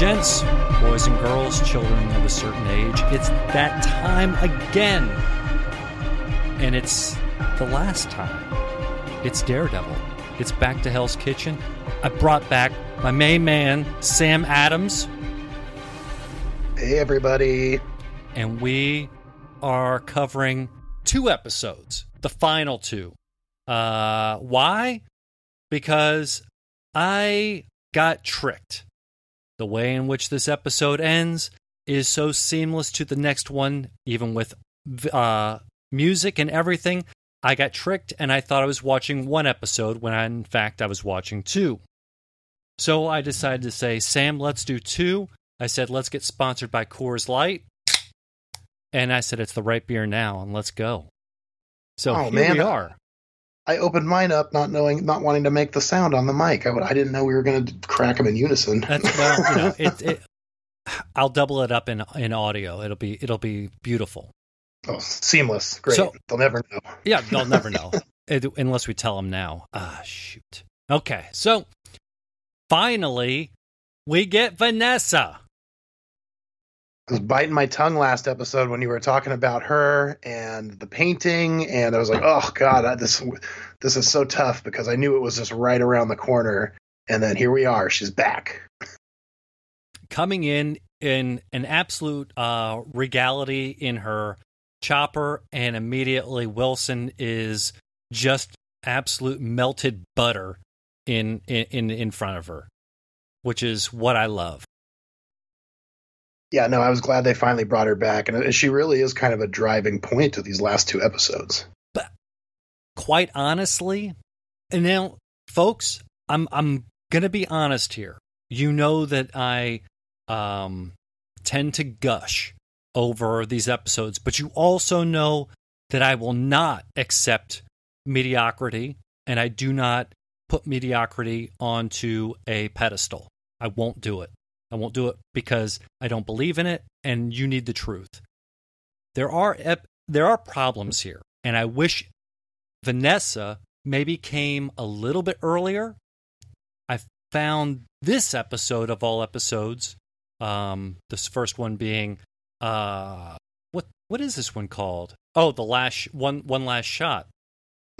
gents, boys and girls, children of a certain age, it's that time again. And it's the last time. It's Daredevil. It's back to Hell's Kitchen. I brought back my main man, Sam Adams, Hey, everybody. and we are covering two episodes, the final two. Uh, why? Because I got tricked. The way in which this episode ends is so seamless to the next one, even with uh, music and everything. I got tricked and I thought I was watching one episode when I, in fact I was watching two. So I decided to say, Sam, let's do two. I said, let's get sponsored by Coors Light. And I said, it's the right beer now, and let's go. So Oh, here man. we are. I opened mine up, not knowing, not wanting to make the sound on the mic. I, I didn't know we were going to crack them in unison. That's well, you know, it, it, I'll double it up in in audio. It'll be it'll be beautiful. oh, seamless. Great. So- They'll never know. Yeah, they'll never know It- unless we tell them now. Ah, shoot. Okay, so finally we get Vanessa. I was biting my tongue last episode when you were talking about her and the painting, and I was like, "Oh God, I- this this is so tough," because I knew it was just right around the corner, and then here we are. She's back. coming in in an absolute uh, regality in her chopper, and immediately Wilson is just absolute melted butter in in in front of her, which is what I love. Yeah, no, I was glad they finally brought her back, and she really is kind of a driving point of these last two episodes. But Quite honestly, and now, folks, I'm I'm gonna be honest here. You know that I um, tend to gush over these episodes, but you also know that I will not accept mediocrity, and I do not put mediocrity onto a pedestal. I won't do it. I won't do it because I don't believe in it, and you need the truth. There are ep- there are problems here, and I wish Vanessa maybe came a little bit earlier. I found this episode of all episodes, um, this first one being uh, what what is this one called? Oh, the last sh- one one last shot.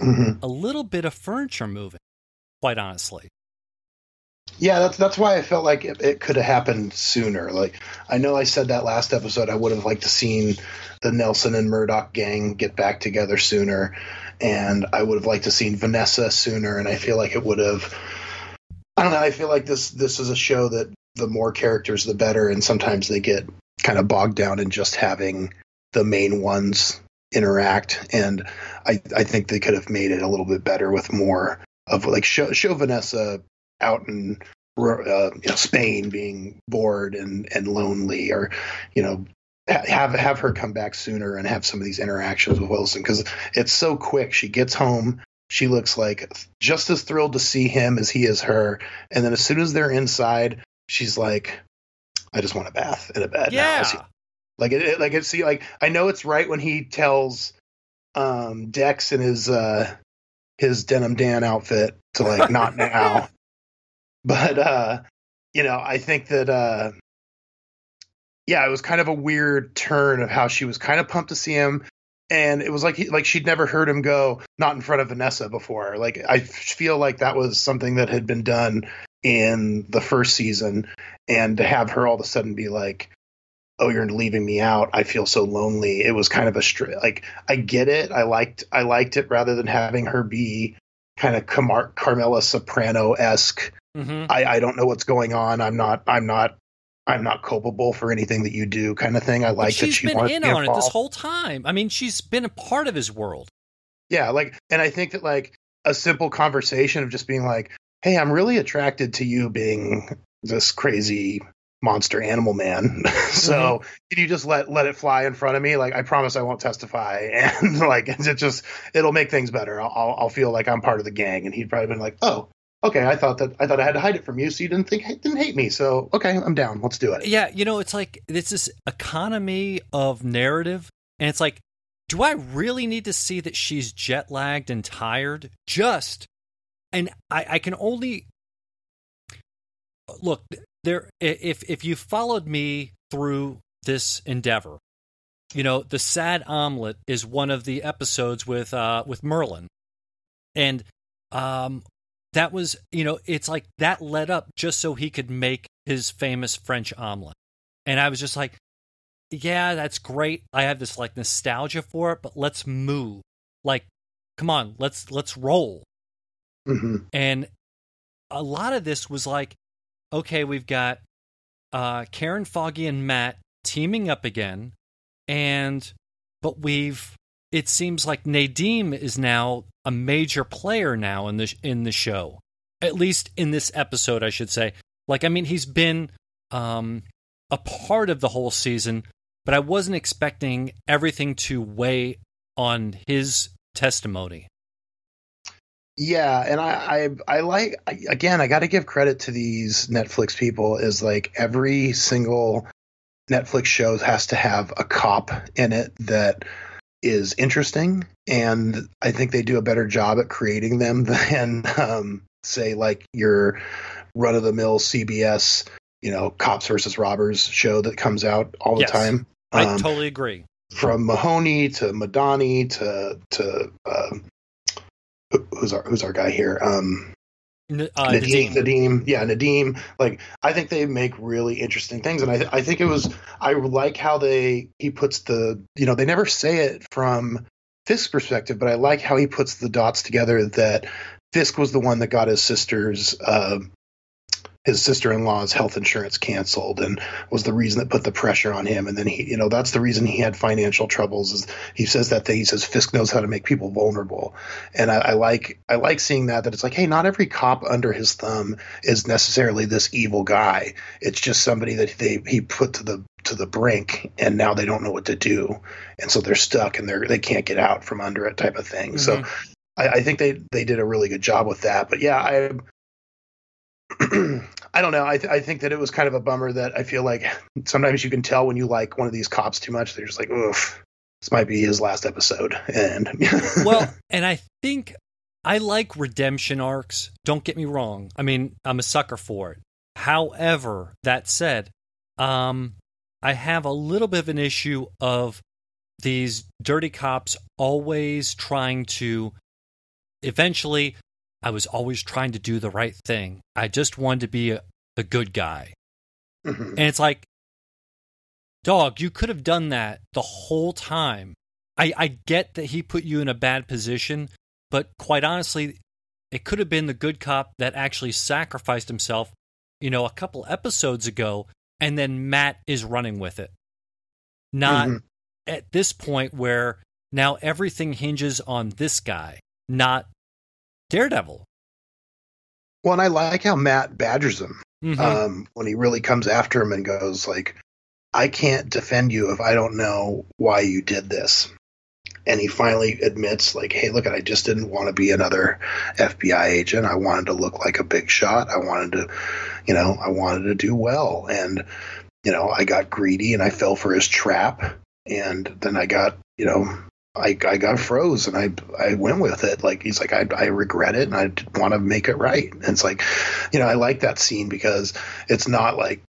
hmm A little bit of furniture moving, quite honestly. Yeah, that's that's why I felt like it, it could have happened sooner. Like I know I said that last episode. I would have liked to seen the Nelson and Murdock gang get back together sooner, and I would have liked to seen Vanessa sooner. And I feel like it would have. I don't know. I feel like this this is a show that the more characters, the better, and sometimes they get kind of bogged down in just having the main ones interact. And I I think they could have made it a little bit better with more of like show show Vanessa out in uh, you know, Spain being bored and, and lonely, or you know, have have her come back sooner and have some of these interactions with Wilson because it's so quick. She gets home, she looks like just as thrilled to see him as he is her, and then as soon as they're inside, she's like, "I just want a bath and a bed." now." Yeah, like it, it- like it's see like I know it's right when he tells um Dex in his uh his denim Dan outfit to like not now. But uh you know, I think that uh yeah, it was kind of a weird turn of how she was kind of pumped to see him and it was like he, like she'd never heard him go not in front of Vanessa before. Like I feel like that was something that had been done in the first season and to have her all of a sudden be like oh you're leaving me out. I feel so lonely. It was kind of a str- like i get it. I liked i liked it rather than having her be kind of Camar- carmela soprano-esque. Hmm I, I don't know what's going on. I'm not i'm not i'm not culpable for anything that you do kind of thing. I like that she's she been wants in to be on it this whole time. I mean, she's been a part of his world. yeah like and i think that like a simple conversation of just being like hey i'm really attracted to you being this crazy monster animal man. So mm-hmm. can you just let let it fly in front of me? Like i promise i won't testify. And like it just it'll make things better. I'll i'll I'll feel like i'm part of the gang. And he'd probably been like oh okay i thought that i thought i had to hide it from you so you didn't think didn't hate me. So okay i'm down. Let's do it. Yeah, you know, it's like it's this economy of narrative, and it's like, do I really need to see that she's jet lagged and tired? Just, and I, I can only look. There if if you followed me through this endeavor, you know, the sad omelet is one of the episodes with uh with Merlin. And um that was, you know, it's like that led up just so he could make his famous French omelet. And I was just like, yeah, that's great. I have this like nostalgia for it, but let's move. Like, come on, let's let's roll. hmm And a lot of this was like, okay, we've got uh, Karen Foggy and Matt teaming up again, and but we've it seems like Nadeem is now a major player now in the in the show, at least in this episode, I should say. Like, I mean, he's been um, a part of the whole season, but I wasn't expecting everything to weigh on his testimony. Yeah, and I I, I like I, again. I got to give credit to these Netflix people. Is like every single Netflix show has to have a cop in it that is interesting, and I think they do a better job at creating them than um, say like your run of the mill CBS, you know, cops versus robbers show that comes out all the Yes. time. I Um, totally agree. from Mahoney to Madani to to who- who's our who's our guy here? Um, uh, Nadeem, Nadeem. Yeah, Nadeem. Like I think they make really interesting things, and I th- I think it was I like how they he puts the you know they never say it from Fisk's perspective, but I like how he puts the dots together that Fisk was the one that got his sister's. Uh, his sister-in-law's health insurance canceled and was the reason that put the pressure on him. And then he you know that's the reason he had financial troubles is he says that thing he says fisk knows how to make people vulnerable. And I, I like i like seeing that that it's like hey not every cop under his thumb is necessarily this evil guy. It's just somebody that they he put to the to the brink and now they don't know what to do. And so they're stuck and they're they can't get out from under it type of thing. So mm-hmm. I, I think they they did a really good job with that. But yeah, I I don't know. I th- I think that it was kind of a bummer that I feel like sometimes you can tell when you like one of these cops too much. They're just like, oof, this might be his last episode. And well, and I think I like redemption arcs. Don't get me wrong. I mean, I'm a sucker for it. However, that said, um, I have a little bit of an issue of these dirty cops always trying to. Eventually, I was always trying to do the right thing. I just wanted to be a, the good guy. Mhm. And it's like, dog, you could have done that the whole time. I, I get that he put you in a bad position, but quite honestly, it could have been the good cop that actually sacrificed himself, you know, a couple episodes ago, and then Matt is running with it. Not Mhm. at this point where now everything hinges on this guy, not Daredevil. well, and I like how Matt badgers him Mhm. um, when he really comes after him and goes like, "I can't defend you if I don't know why you did this." And he finally admits, like, "Hey, look, I just didn't want to be another FBI agent. I wanted to look like a big shot. I wanted to, you know, I wanted to do well. And you know, I got greedy and I fell for his trap. And then I got, you know." I, I got froze and I I went with it. Like he's like I I regret it and I want to make it right. And it's like, you know, I like that scene because it's not like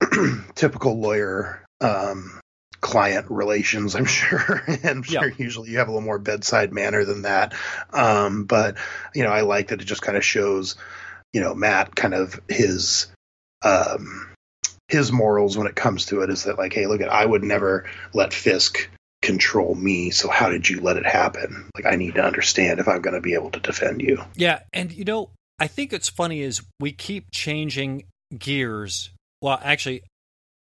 typical lawyer um, client relations. I'm sure, and I'm sure usually you have a little more bedside manner than that. Um, but you know, I like that it just kind of shows, you know, Matt kind of his. Um, his morals when it comes to it is that like hey look at i would never let fisk control me so how did you let it happen like i need to understand if i'm going to be able to defend you Yeah, and you know, I think it's funny is we keep changing gears. Well, actually,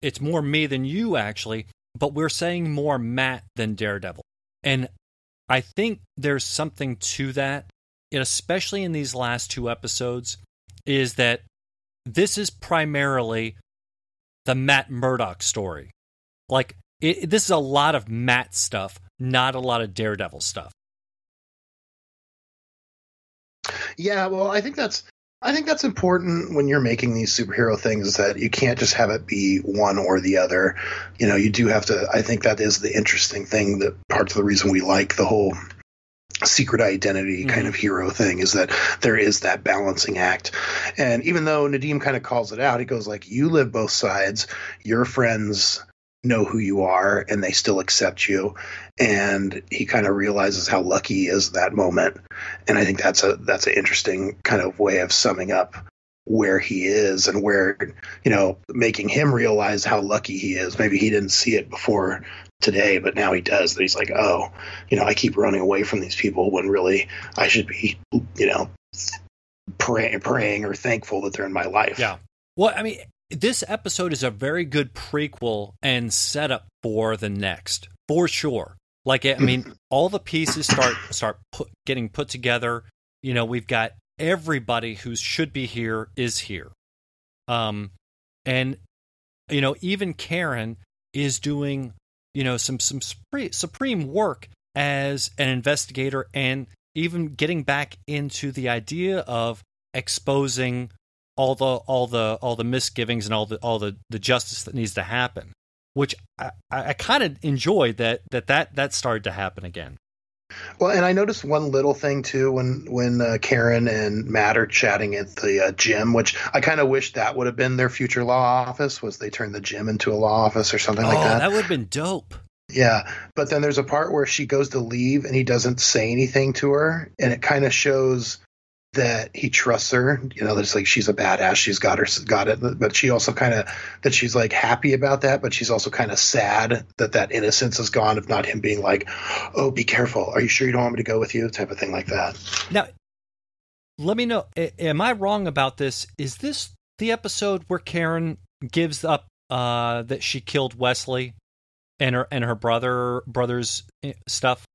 it's more me than you actually, but we're saying more Matt than Daredevil. And I think there's something to that, especially in these last two episodes, is that this is primarily the Matt Murdock story. Like, it, this is a lot of Matt stuff, not a lot of Daredevil stuff. Yeah, well, I think that's I think that's important when you're making these superhero things is that you can't just have it be one or the other. You know, you do have to I think that is the interesting thing that part of the reason we like the whole secret identity mm-hmm. kind of hero thing is that there is that balancing act and even though nadeem kind of calls it out he goes like you live both sides your friends know who you are and they still accept you. And he kind of realizes how lucky he is that moment. And i think that's a that's an interesting kind of way of summing up where he is and where you know making him realize how lucky he is. Maybe he didn't see it before today but now he does that he's like oh you know i keep running away from these people when really i should be you know praying praying or thankful that they're in my life. Yeah. Well i mean this episode is a very good prequel and setup for the next, for sure. Like, I mean, all the pieces start start put, getting put together. You know, we've got everybody who should be here is here, um, and you know, even Karen is doing you know some some supreme work as an investigator and even getting back into the idea of exposing all the all the all the misgivings and all the all the, the justice that needs to happen which i, I kind of enjoyed that that that that started to happen again well, and I noticed one little thing too when when uh, Karen and Matt are chatting at the uh, gym, which I kind of wish that would have been their future law office. Was they turned the gym into a law office or something oh, like that? That would have been dope. Yeah, but then there's a part where she goes to leave and he doesn't say anything to her, and it kind of shows that he trusts her. You know, that's like she's a badass. She's got her got it, but she also kind of that she's like happy about that, but she's also kind of sad that that innocence is gone. If not him being like, "Oh, be careful. Are you sure you don't want me to go with you?" Type of thing like that. Now, let me know. Am I wrong about this? Is this the episode where Karen gives up uh, that she killed Wesley and her and her brother brother's eh, stuff?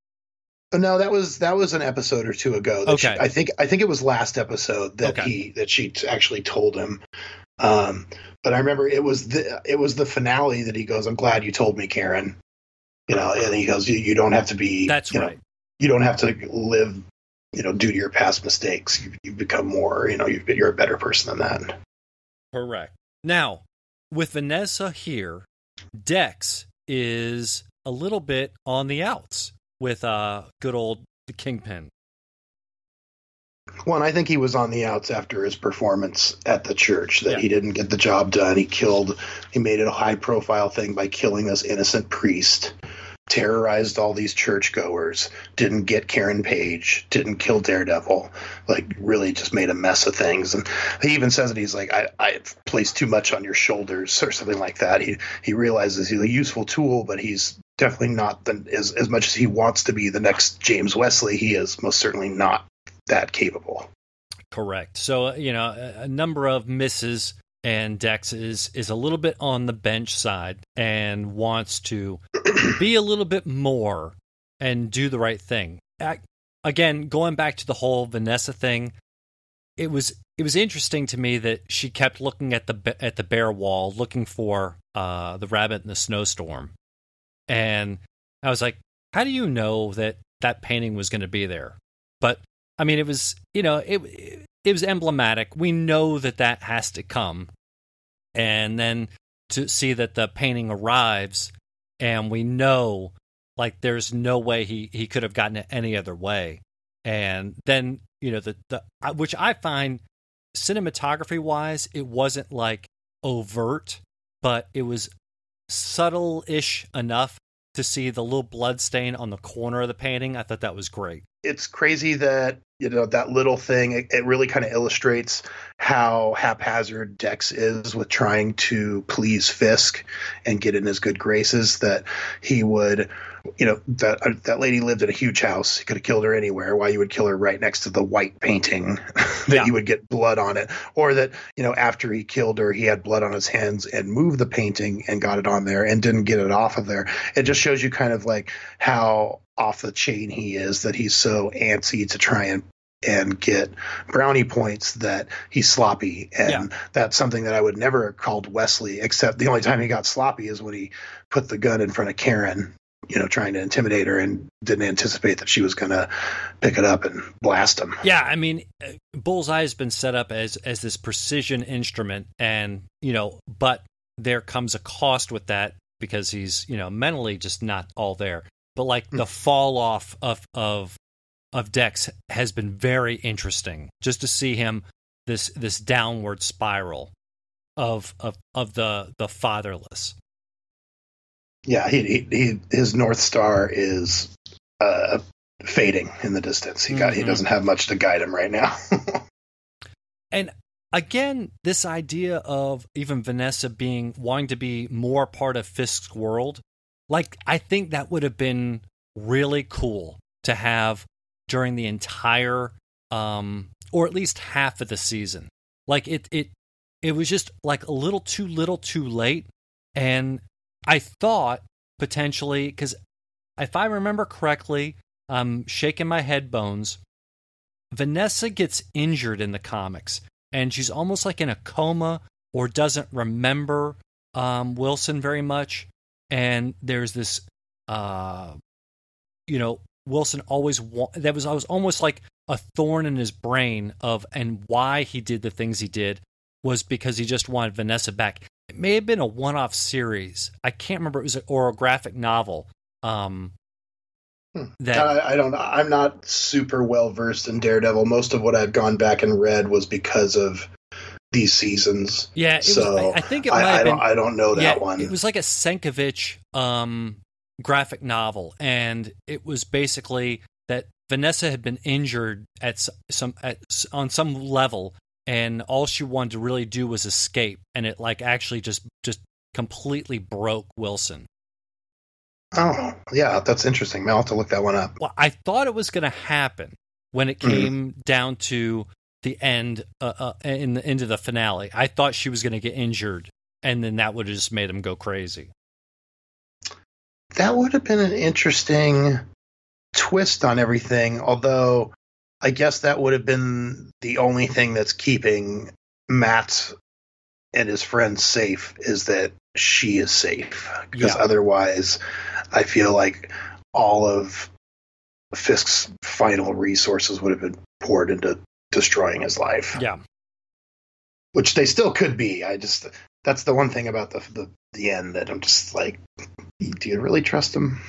No, that was that was an episode or two ago. okay, she, I think I think it was last episode that okay. he that she actually told him. Um, but I remember it was the it was the finale that he goes, "I'm glad you told me, Karen." You know, and he goes, "You, you don't have to be. That's you right. Know, you don't have to live, you know, due to your past mistakes. You, you become more. You know, you you're a better person than that." Correct. Now, with Vanessa here, Dex is a little bit on the outs with uh, good old Kingpin. Well, I think he was on the outs after his performance at the church that yeah. he didn't get the job done. He killed, he made it a high profile thing by killing this innocent priest, terrorized all these churchgoers, didn't get Karen Page, didn't kill Daredevil, like really just made a mess of things. And he even says that he's like, I, I placed too much on your shoulders or something like that. He, he realizes he's a useful tool, but he's definitely not the, as as much as he wants to be the next James Wesley. He is most certainly not that capable. Correct. So you know, a, a number of misses and Dex is is a little bit on the bench side and wants to be a little bit more and do the right thing. Again, going back to the whole Vanessa thing, it was it was interesting to me that she kept looking at the at the bare wall, looking for uh, the rabbit in the snowstorm, and I was like, how do you know that that painting was going to be there? But I mean, it was, you know, it, it was emblematic. We know that that has to come. And then to see that the painting arrives and we know like there's no way he, he could have gotten it any other way. And then, you know, the, the, which I find cinematography wise, it wasn't like overt, but it was subtle ish enough to see the little blood stain on the corner of the painting. I thought that was great. It's crazy that you know that little thing it, it really kind of illustrates how haphazard dex is with trying to please fisk and get in his good graces that he would you know that uh, that lady lived in a huge house. He could have killed her anywhere. Why you would kill her right next to the white painting that yeah. you would get blood on it. Or that you know after he killed her he had blood on his hands and moved the painting and got it on there and didn't get it off of there. It just shows you kind of like how off the chain he is that he's so antsy to try and and get brownie points that he's sloppy. And yeah. that's something that I would never have called Wesley except the only time he got sloppy is when he put the gun in front of Karen you know trying to intimidate her and didn't anticipate that she was going to pick it up and blast him. Yeah i mean uh, bullseye has been set up as as this precision instrument and you know but there comes a cost with that because he's you know mentally just not all there but like the fall off of of of Dex has been very interesting. Just to see him this this downward spiral of of of the the fatherless. Yeah, he, he, he his north star is uh, fading in the distance. He got mm-hmm. he doesn't have much to guide him right now. and again, this idea of even Vanessa being wanting to be more part of Fisk's world, like I think that would have been really cool to have during the entire um or at least half of the season. Like it it it was just like a little too little too late and I thought potentially cuz if I remember correctly, I'm shaking my head bones. Vanessa gets injured in the comics and she's almost like in a coma or doesn't remember um, Wilson very much. And there's this, uh, you know, Wilson always wa- that was I was almost like a thorn in his brain of and why he did the things he did was because he just wanted Vanessa back. It may have been a one-off series. I can't remember. It was an or a graphic novel. Um, hmm. that I, I, don't. I'm not super well versed in Daredevil. Most of what I've gone back and read was because of these seasons. Yeah, so was, I, I, think it might I, I don't, I don't know that yeah, one. It was like a Sienkiewicz um, graphic novel, and it was basically that Vanessa had been injured at some at, on some level, and all she wanted to really do was escape, and it like actually just just completely broke Wilson. Oh, yeah, that's interesting. I'll have to look that one up. Well, I thought it was going to happen when it mm-hmm. came mm-hmm. down to the end, uh, uh, in the, into the finale. I thought she was going to get injured, and then that would have just made him go crazy. That would have been an interesting twist on everything. Although, I guess that would have been the only thing that's keeping Matt and his friends safe is that she is safe. Because yeah. otherwise, I feel like all of Fisk's final resources would have been poured into destroying his life. Yeah. Which they still could be. I just that's the one thing about the the, the end that I'm just like do you really trust him?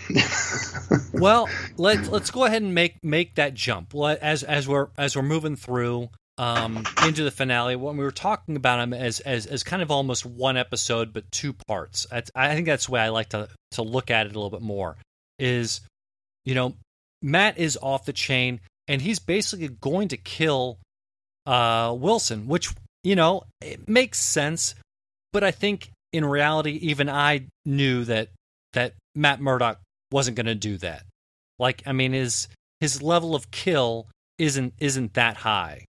well, let let's go ahead and make make that jump. As as we're as we're moving through um, into the finale, when we were talking about him as as as kind of almost one episode but two parts. I think that's the way I like to to look at it a little bit more. Is you know Matt is off the chain and he's basically going to kill uh, Wilson, which you know it makes sense. But I think in reality, even I knew that that Matt Murdock wasn't going to do that. Like, I mean, his his level of kill isn't isn't that high.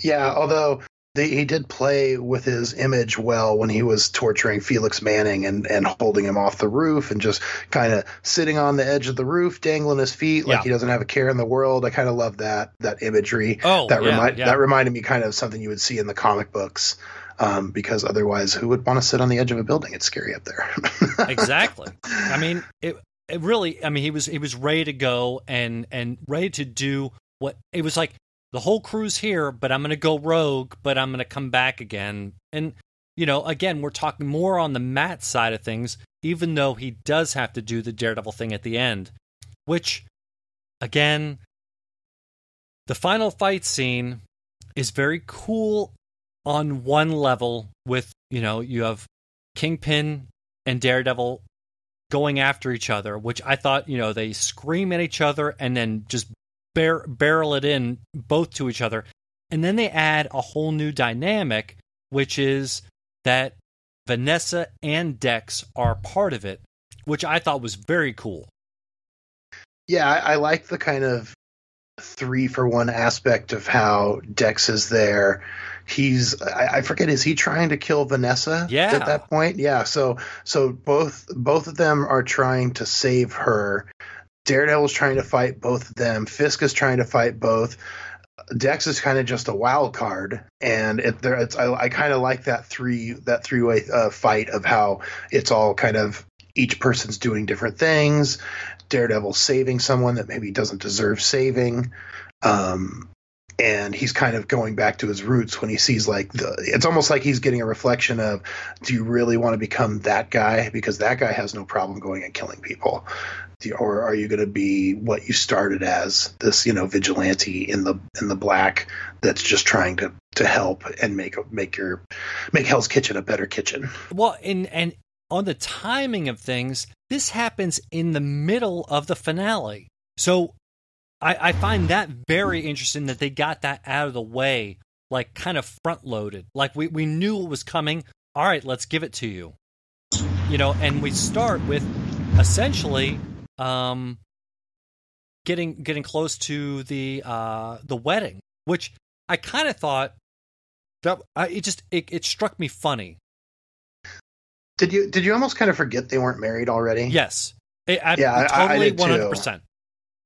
Yeah, although they, he did play with his image well when he was torturing Felix Manning and, and holding him off the roof and just kind of sitting on the edge of the roof, dangling his feet like yeah. he doesn't have a care in the world. I kind of love that that imagery. Oh, that yeah, remind yeah. that reminded me kind of something you would see in the comic books. Um, because otherwise, who would want to sit on the edge of a building? It's scary up there. exactly. I mean, it, it really. I mean, he was he was ready to go and and ready to do what it was like the whole crew's here, but I'm going to go rogue, but I'm going to come back again. And, you know, again, we're talking more on the Matt side of things, even though he does have to do the Daredevil thing at the end, which, again, the final fight scene is very cool on one level with, you know, you have Kingpin and Daredevil going after each other, which I thought, you know, they scream at each other and then just bar- barrel it in both to each other. And then they add a whole new dynamic, which is that Vanessa and Dex are part of it, which I thought was very cool. Yeah, I, I like the kind of three for one aspect of how Dex is there. He's I, I, forget is he trying to kill Vanessa yeah. at that point? Yeah. So so both both of them are trying to save her Daredevil's trying to fight both of them. Fisk is trying to fight both. Dex is kind of just a wild card, and it, there, it's, I, I kind of like that three that three way uh, fight of how it's all kind of each person's doing different things. Daredevil saving someone that maybe doesn't deserve saving, um, and he's kind of going back to his roots when he sees like the. It's almost like he's getting a reflection of, do you really want to become that guy? Because that guy has no problem going and killing people or are you going to be what you started as this you know vigilante in the in the black that's just trying to to help and make make your make Hell's Kitchen a better kitchen. Well, and and on the timing of things, this happens in the middle of the finale. So I, I find that very interesting that they got that out of the way, like kind of front loaded. Like we, we knew it was coming. All right, let's give it to you. You know, and we start with essentially um getting getting close to the uh the wedding, which I kind of thought that I, it just it, it struck me funny. Did you did you almost kind of forget they weren't married already? Yes. I, I, yeah, totally one hundred percent.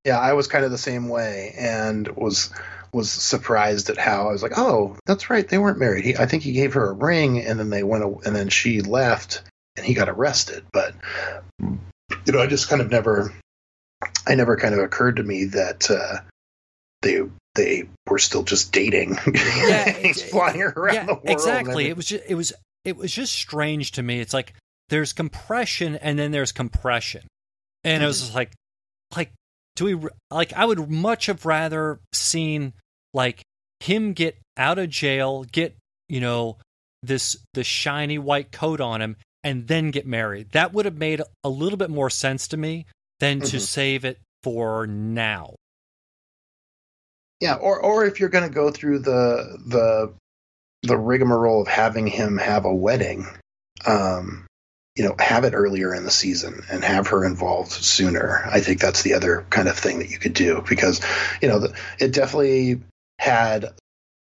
Yeah, I was kind of the same way, and was was surprised at how I was like, oh, that's right, they weren't married. He, I think he gave her a ring, and then they went, and then she left, and he got arrested. But you know, I just kind of never, I never kind of occurred to me that uh, they they were still just dating. Yeah, he's flying around yeah, the world. Exactly. It was just it was it was just strange to me. It's like there's compression and then there's compression, and mm-hmm. it was mm-hmm. like like do we like I would much have rather seen like him get out of jail, get you know this the shiny white coat on him, and then get married. That would have made a little bit more sense to me than mm-hmm. to save it for now. Yeah, or or if you're going to go through the the the rigmarole of having him have a wedding, um, you know, have it earlier in the season and have her involved sooner. I think that's the other kind of thing that you could do because, you know, the, it definitely had,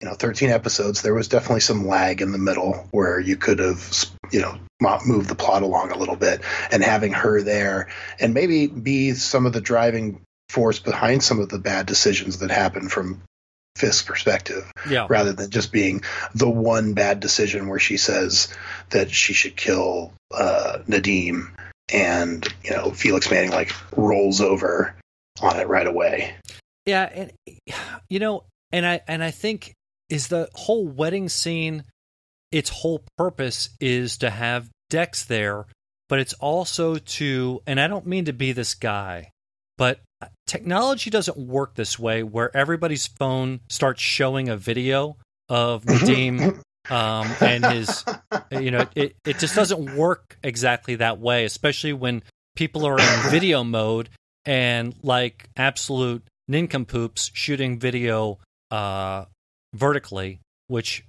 you know, 13 episodes. There was definitely some lag in the middle where you could have, you know, moved the plot along a little bit and having her there and maybe be some of the driving force behind some of the bad decisions that happen from Fisk's perspective, yeah. rather than just being the one bad decision where she says that she should kill uh, Nadeem, and you know Felix Manning like rolls over on it right away. Yeah, and you know, and I and I think is the whole wedding scene. Its whole purpose is to have Dex there, but it's also to, and I don't mean to be this guy, but technology doesn't work this way where everybody's phone starts showing a video of Nadeem um, and his, you know, it, it just doesn't work exactly that way, especially when people are in video mode and like absolute nincompoops shooting video uh, vertically, which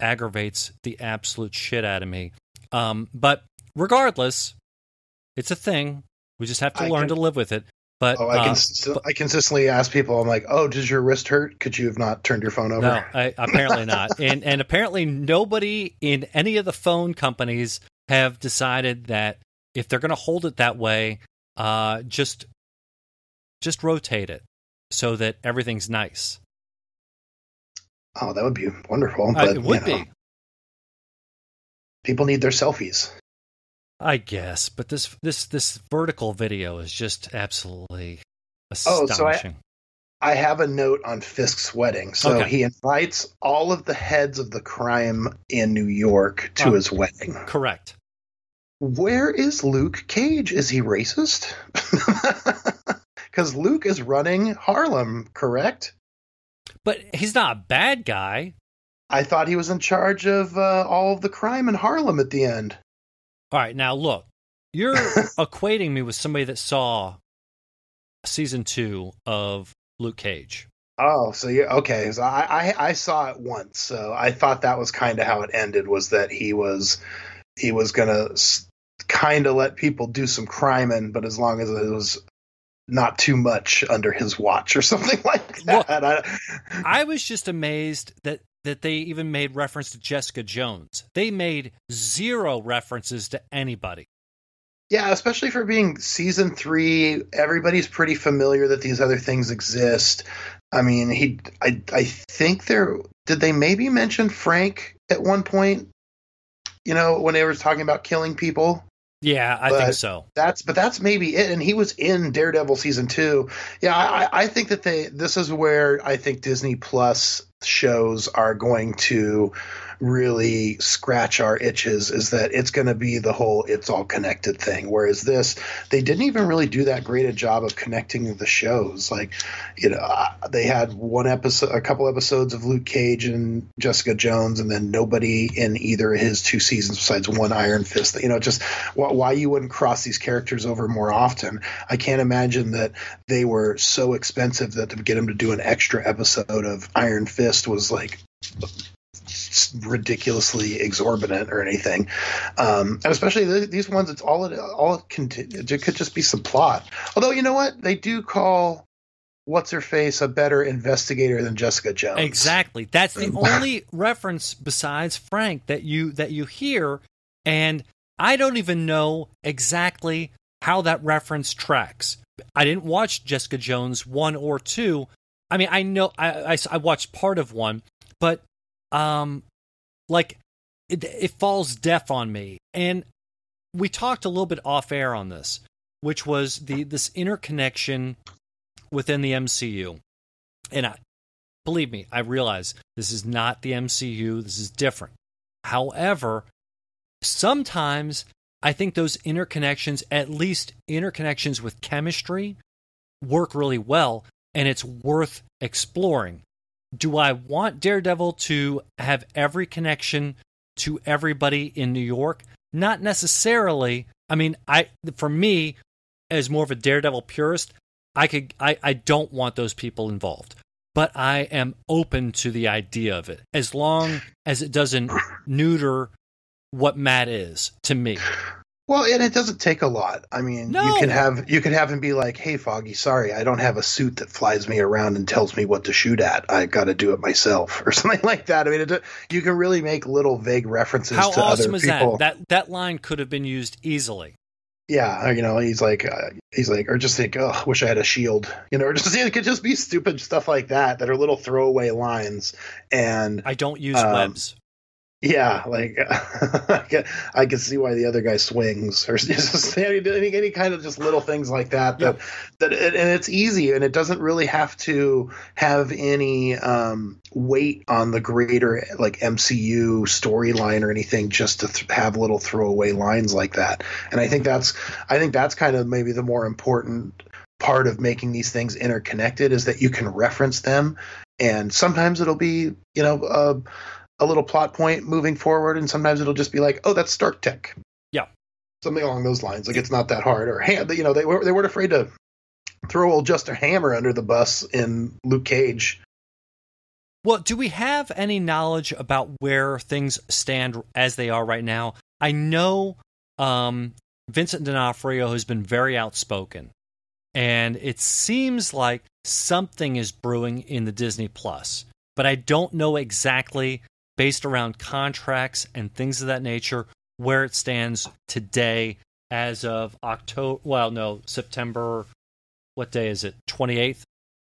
aggravates the absolute shit out of me. Um, but regardless, it's a thing. We just have to I learn can, to live with it. But oh, I, uh, I consistently ask people, I'm like, oh, does your wrist hurt? Could you have not turned your phone over? No, I, apparently not. and and apparently nobody in any of the phone companies have decided that if they're going to hold it that way, uh, just just rotate it so that everything's nice. Oh, that would be wonderful. Uh, but, it would you know, be. People need their selfies. I guess, but this this this vertical video is just absolutely astonishing. Oh, so I, I have a note on Fisk's wedding. So okay. he invites all of the heads of the crime in New York to um, his wedding. Correct. Where is Luke Cage? Is he racist? Because Luke is running Harlem, correct? But he's not a bad guy. I thought he was in charge of uh, all of the crime in Harlem at the end. All right, now look, you're equating me with somebody that saw season two of Luke Cage. Oh, so yeah, okay. So I, I, I saw it once, so I thought that was kind of how it ended. Was that he was he was gonna kind of let people do some criming, but as long as it was not too much under his watch or something like that. Well, I, I was just amazed that that they even made reference to Jessica Jones. They made zero references to anybody. Yeah, especially for being season three, everybody's pretty familiar that these other things exist. I mean, he, I, I think there did they maybe mention Frank at one point. You know, when they were talking about killing people. Yeah, I but think so. That's but that's maybe it. And he was in Daredevil season two. Yeah, I, I think that they this is where I think Disney Plus shows are going to really scratch our itches is that it's going to be the whole it's all connected thing. Whereas this, they didn't even really do that great a job of connecting the shows. Like, you know, they had one episode, a couple episodes of Luke Cage and Jessica Jones, and then nobody in either of his two seasons besides one Iron Fist. You know, just why you wouldn't cross these characters over more often. I can't imagine that they were so expensive that to get him to do an extra episode of Iron Fist was like ridiculously exorbitant or anything. Um, and especially these ones, it's all it all it, can, it could just be some plot. Although you know what, they do call what's her face a better investigator than Jessica Jones. Exactly. That's the only reference besides Frank that you that you hear, and I don't even know exactly how that reference tracks. I didn't watch Jessica Jones one or two. I mean, I know I, I, I watched part of one, but um, like it, it falls deaf on me. And we talked a little bit off air on this, which was the this interconnection within the MCU. And I, believe me, I realize this is not the MCU. This is different. However, sometimes I think those interconnections, at least interconnections with chemistry, work really well and it's worth exploring. Do I want Daredevil to have every connection to everybody in New York? Not necessarily. I mean, I for me, as more of a Daredevil purist, I could I, I don't want those people involved. But I am open to the idea of it as long as it doesn't neuter what Matt is to me. Well, and it doesn't take a lot. I mean, no. you can have you can have him be like, "Hey, Foggy, sorry, I don't have a suit that flies me around and tells me what to shoot at. I got to do it myself," or something like that. I mean, it, you can really make little vague references How to awesome other is people. That? that that line could have been used easily. Yeah, you know, he's like, uh, he's like, or just think, oh, wish I had a shield, you know, or just it could just be stupid stuff like that that are little throwaway lines. And I don't use um, webs. Yeah, like I, can, I can see why the other guy swings, or just any, any kind of just little things like that. That yeah. that and it's easy, and it doesn't really have to have any um, weight on the greater like MCU storyline or anything, just to th- have little throwaway lines like that. And I think that's I think that's kind of maybe the more important part of making these things interconnected is that you can reference them, and sometimes it'll be you know. Uh, a little plot point moving forward, and sometimes it'll just be like, oh, that's Stark Tech. Yeah, something along those lines. Like it's not that hard. Or hand, you know, they were they weren't afraid to throw old Justin Hammer under the bus in Luke Cage. Well, do we have any knowledge about where things stand as they are right now? I know um, Vincent D'Onofrio has been very outspoken, and it seems like something is brewing in the Disney Plus, but I don't know exactly based around contracts and things of that nature, where it stands today as of October. Well, no, September. What day is it? 28th?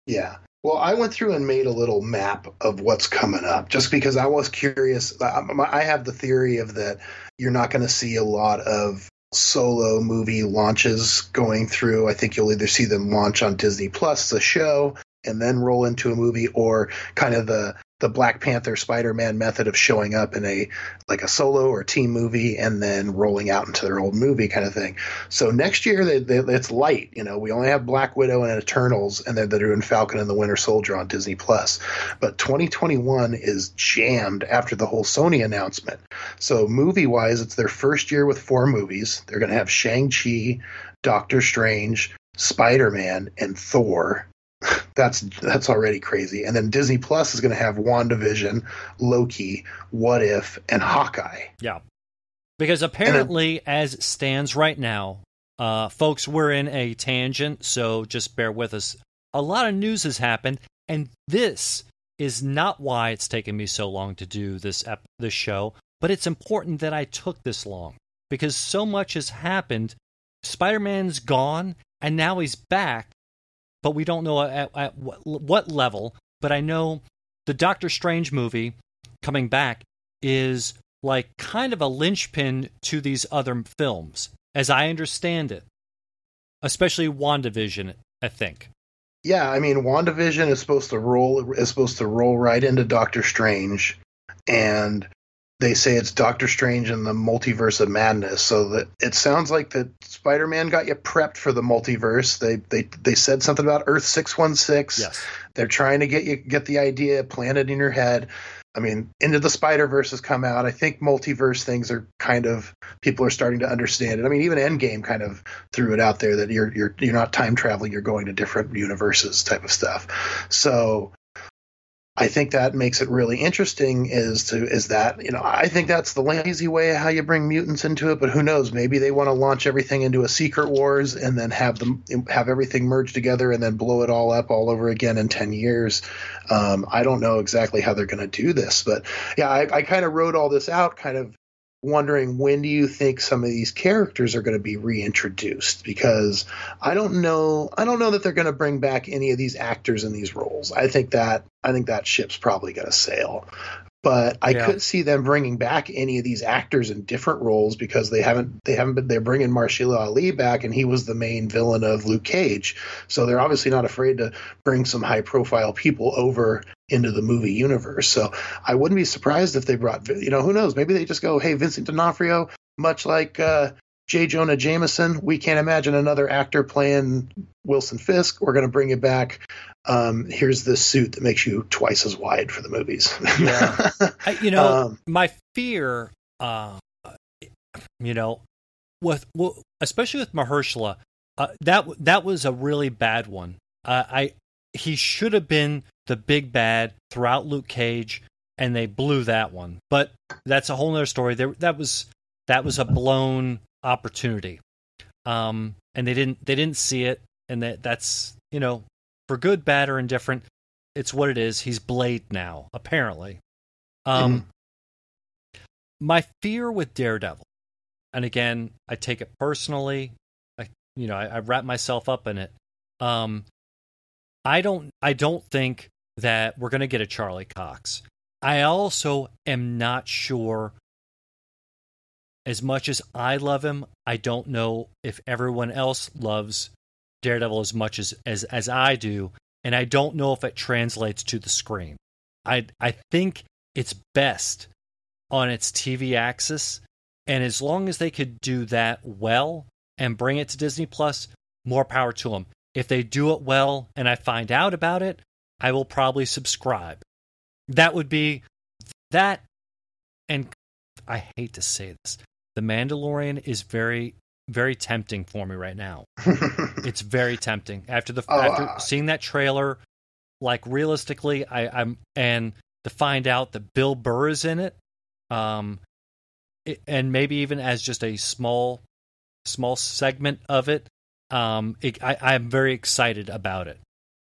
Yeah. Well, I went through and made a little map of what's coming up just because I was curious. I have the theory of that you're not going to see a lot of solo movie launches going through. I think you'll either see them launch on Disney Plus, the show, and then roll into a movie, or kind of the the Black Panther Spider Man method of showing up in a like a solo or team movie and then rolling out into their old movie kind of thing. So next year they, they, it's light. You know, we only have Black Widow and Eternals, and then they're doing Falcon and the Winter Soldier on Disney Plus. But 2021 is jammed after the whole Sony announcement. So movie wise, it's their first year with four movies. They're going to have Shang Chi, Doctor Strange, Spider Man, and Thor that's that's already crazy. And then Disney Plus is going to have WandaVision, Loki, What If, and Hawkeye. Yeah, because apparently, then, as stands right now, uh, folks, we're in a tangent, so just bear with us. A lot of news has happened, and this is not why it's taken me so long to do this ep- this show. But it's important that I took this long because so much has happened. Spider Man's gone, and now he's back but we don't know at, at what level. But I know the Doctor Strange movie coming back is like kind of a linchpin to these other films, as I understand it, especially WandaVision, I think. Yeah, I mean, WandaVision is supposed to roll is supposed to roll right into Doctor Strange, and they say it's Doctor Strange and the multiverse of madness. So that it sounds like that Spider-Man got you prepped for the multiverse. They they they said something about Earth six one six. Yes. They're trying to get you get the idea planted in your head. I mean, Into the Spider Verse has come out. I think multiverse things are kind of people are starting to understand it. I mean, even Endgame kind of threw it out there that you're you're you're not time traveling, you're going to different universes type of stuff. So I think that makes it really interesting is to is that you know I think that's the lazy way of how you bring mutants into it, but who knows? Maybe they want to launch everything into a Secret Wars and then have them have everything merged together and then blow it all up all over again in ten years. Um, I don't know exactly how they're going to do this, but yeah, I, I kind of wrote all this out, kind of wondering when do you think some of these characters are going to be reintroduced because I don't know I don't know that they're going to bring back any of these actors in these roles. I think that I think that ship's probably going to sail. But I yeah. could see them bringing back any of these actors in different roles because they haven't they haven't been they're bringing Mahershala Ali back and he was the main villain of Luke Cage. So they're obviously not afraid to bring some high profile people over into the movie universe. So I wouldn't be surprised if they brought, you know, who knows? Maybe they just go, hey, Vincent D'Onofrio, much like uh, J. Jonah Jameson, we can't imagine another actor playing Wilson Fisk. We're going to bring you back. Um, here's this suit that makes you twice as wide for the movies. yeah, I, you know, um, my fear, uh, you know, with well, especially with Mahershala, uh, that that was a really bad one. Uh, I he should have been the big bad throughout Luke Cage, and they blew that one. But that's a whole other story. There, that was that was a blown opportunity, um, and they didn't they didn't see it, and that that's you know for good, bad, or indifferent, it's what it is. He's Blade now, apparently. Um, mm. My fear with Daredevil, and again, I take it personally. I you know I, I wrap myself up in it. Um, I don't I don't think that we're going to get a Charlie Cox. I also am not sure as much as I love him, I don't know if everyone else loves Daredevil as much as as, as I do, and I don't know if it translates to the screen. I I think it's best on its TV axis, and as long as they could do that well and bring it to Disney Plus, more power to them. If they do it well and I find out about it, I will probably subscribe. That would be that. And I hate to say this The Mandalorian is very, very tempting for me right now. it's very tempting. After the oh, after uh, seeing that trailer, like realistically, I, I'm and to find out that Bill Burr is in it, um, it, and maybe even as just a small, small segment of it, um, it, I, I'm very excited about it.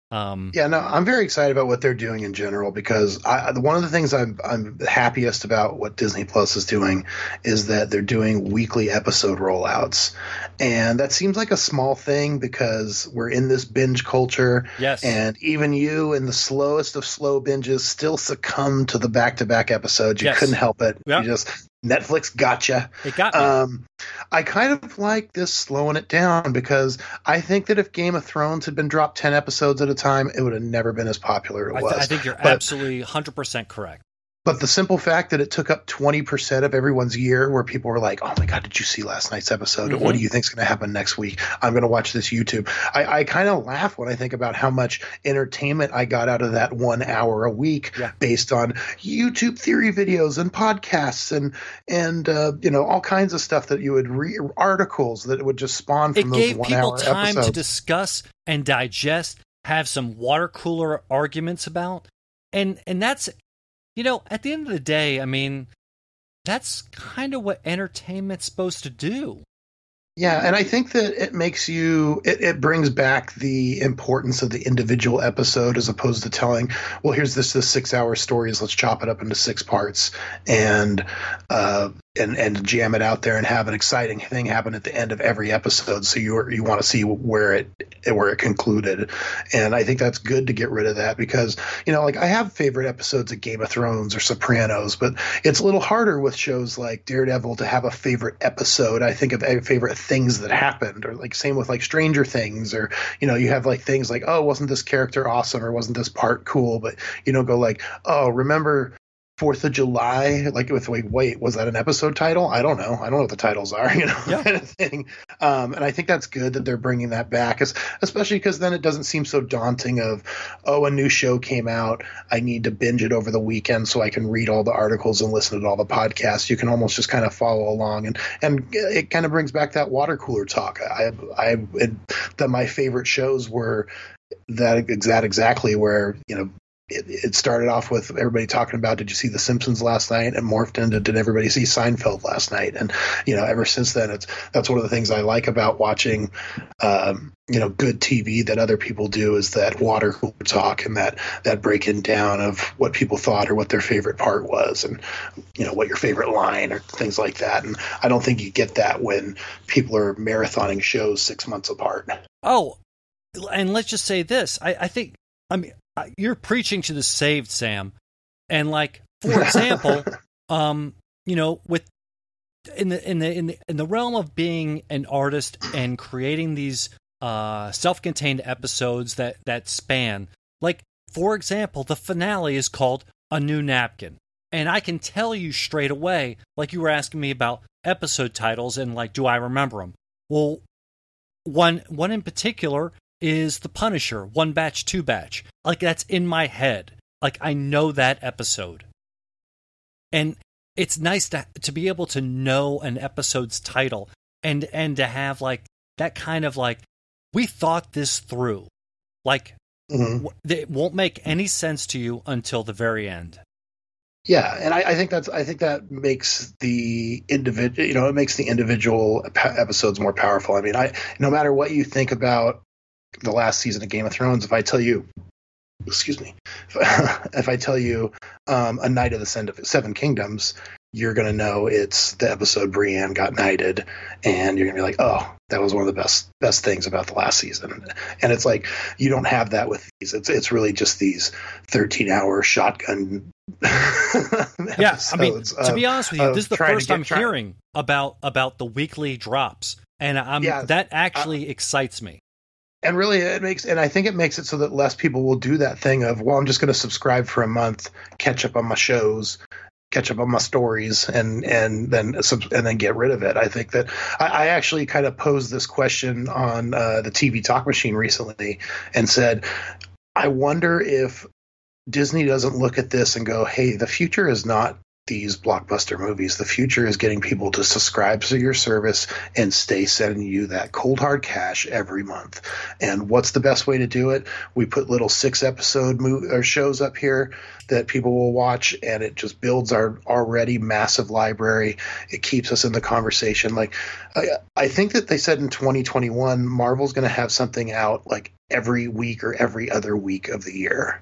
Um, yeah, no, I'm very excited about what they're doing in general because I, one of the things I'm, I'm happiest about what Disney Plus is doing is that they're doing weekly episode rollouts, and that seems like a small thing because we're in this binge culture. Yes, and even you, in the slowest of slow binges, still succumb to the back-to-back episodes. You yes. couldn't help it. Yep. You just Netflix gotcha. It got me. Um, I kind of like this slowing it down because I think that if Game of Thrones had been dropped 10 episodes at a time, it would have never been as popular as it was. I, th- I think you're but, absolutely 100% correct. But the simple fact that it took up 20% of everyone's year, where people were like, oh my God, did you see last night's episode? Mm-hmm. What do you think is going to happen next week? I'm going to watch this YouTube. I, I kind of laugh when I think about how much entertainment I got out of that one hour a week yeah. based on YouTube theory videos and podcasts and, and uh, you know, all kinds of stuff that you would read, articles that would just spawn from it those gave one people hour time episodes. to discuss and digest, have some water cooler arguments about. And, and that's you know, at the end of the day, I mean, that's kind of what entertainment's supposed to do. Yeah, and I think that it makes you it, it, brings back the importance of the individual episode as opposed to telling, well, here's this this six hour stories, let's chop it up into six parts and uh, and and jam it out there and have an exciting thing happen at the end of every episode. So you you want to see where it where it concluded, and I think that's good to get rid of that because you know like I have favorite episodes of Game of Thrones or Sopranos, but it's a little harder with shows like Daredevil to have a favorite episode. I think of favorite things that happened, or like same with like Stranger Things, or you know you have like things like oh wasn't this character awesome or wasn't this part cool, but you don't go like oh remember Fourth of July, like with wait, wait, was that an episode title? I don't know. I don't know what the titles are, you know, yeah. kind of thing. Um, and I think that's good that they're bringing that back, especially because then it doesn't seem so daunting. Of oh, a new show came out, I need to binge it over the weekend so I can read all the articles and listen to all the podcasts. You can almost just kind of follow along, and and it kind of brings back that water cooler talk. I I it, that my favorite shows were that that exactly where you know it, it, started off with everybody talking about did you see the simpsons last night? And morphed into did everybody see seinfeld last night? And you know ever since then it's that's one of the things i like about watching um, you know good tv that other people do is that water cooler talk and that that breaking down of what people thought or what their favorite part was and you know what your favorite line or things like that. And i don't think you get that when people are marathoning shows six months apart. Oh and let's just say this. I, I think I mean, you're preaching to the saved, Sam. And like, for example, um, you know, with in the in the in the in the realm of being an artist and creating these uh self-contained episodes that that span, like for example, the finale is called A New Napkin. And I can tell you straight away, like you were asking me about episode titles and like, do I remember them? Well, one one in particular is The Punisher, one batch, two batch. Like that's in my head. Like I know that episode. And it's nice to to be able to know an episode's title and and to have like that kind of like we thought this through. Like mm-hmm. it won't make any sense to you until the very end. Yeah, and I, I, think that's I think that makes the individual you know it makes the individual episodes more powerful. I mean, I no matter what you think about the last season of Game of Thrones, if I tell you, excuse me, if I tell you um, a Knight of the Seven Kingdoms, you're going to know it's the episode Brienne got knighted, and you're going to be like, oh, that was one of the best best things about the last season. And it's like you don't have that with these. It's it's really just these 13 hour shotgun. yeah, I mean, to be honest with you, this is the first I'm try- hearing about about the weekly drops, and I'm yeah, that actually excites me and really it makes and i think it makes it so that less people will do that thing of well i'm just going to subscribe for a month catch up on my shows catch up on my stories and and then and then get rid of it. I think that i, I actually kind of posed this question on uh, the tv talk machine recently and said i wonder if disney doesn't look at this and go hey the future is not these blockbuster movies. The future is getting people to subscribe to your service and stay sending you that cold hard cash every month. And what's the best way to do it? We put little six episode movie or shows up here that people will watch and it just builds our already massive library. It keeps us in the conversation. Like I, I think that they said in 2021 Marvel's going to have something out like every week or every other week of the year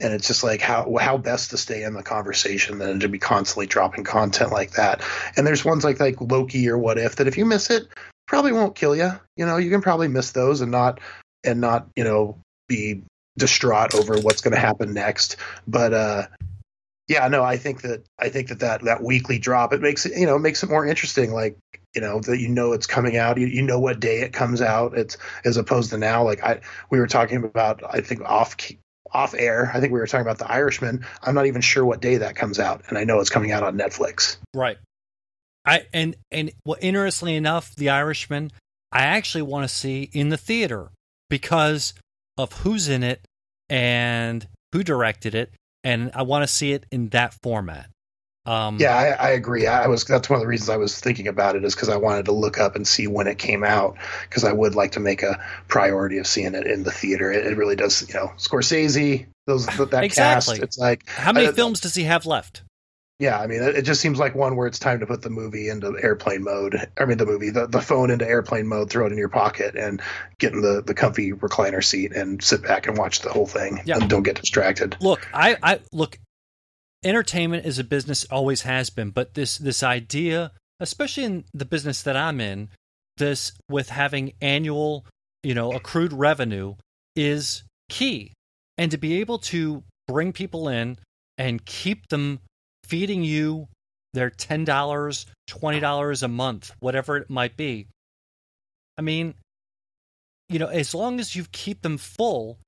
and it's just like how how best to stay in the conversation than to be constantly dropping content like that. And there's ones like like Loki or What If that if you miss it, probably won't kill you. You know, you can probably miss those and not and not you know be distraught over what's going to happen next. But uh, yeah, no, I think that I think that that that weekly drop it makes it you know it makes it more interesting. Like you know that you know it's coming out you, you know what day it comes out it's as opposed to now like i we were talking about i think off off air. I think we were talking about The Irishman. I'm not even sure what day that comes out, and I know it's coming out on Netflix. Right. I and and well, interestingly enough, The Irishman, I actually want to see in the theater because of who's in it and who directed it, and I want to see it in that format. Um, yeah, I, I, agree. I was that's one of the reasons I was thinking about it is because I wanted to look up and see when it came out because I would like to make a priority of seeing it in the theater. It, it really does, you know, Scorsese, those that exactly. cast. It's like how many films does he have left? Yeah, I mean, it, it, just seems like one where it's time to put the movie into airplane mode. I mean, the movie, the, the phone into airplane mode, throw it in your pocket, and get in the, the comfy recliner seat and sit back and watch the whole thing. Yeah. and don't get distracted. Look, I, I look entertainment is a business always has been but this this idea especially in the business that i'm in this with having annual you know accrued revenue is key. And to be able to bring people in and keep them feeding you their $10 $20 a month whatever it might be i mean you know as long as you keep them full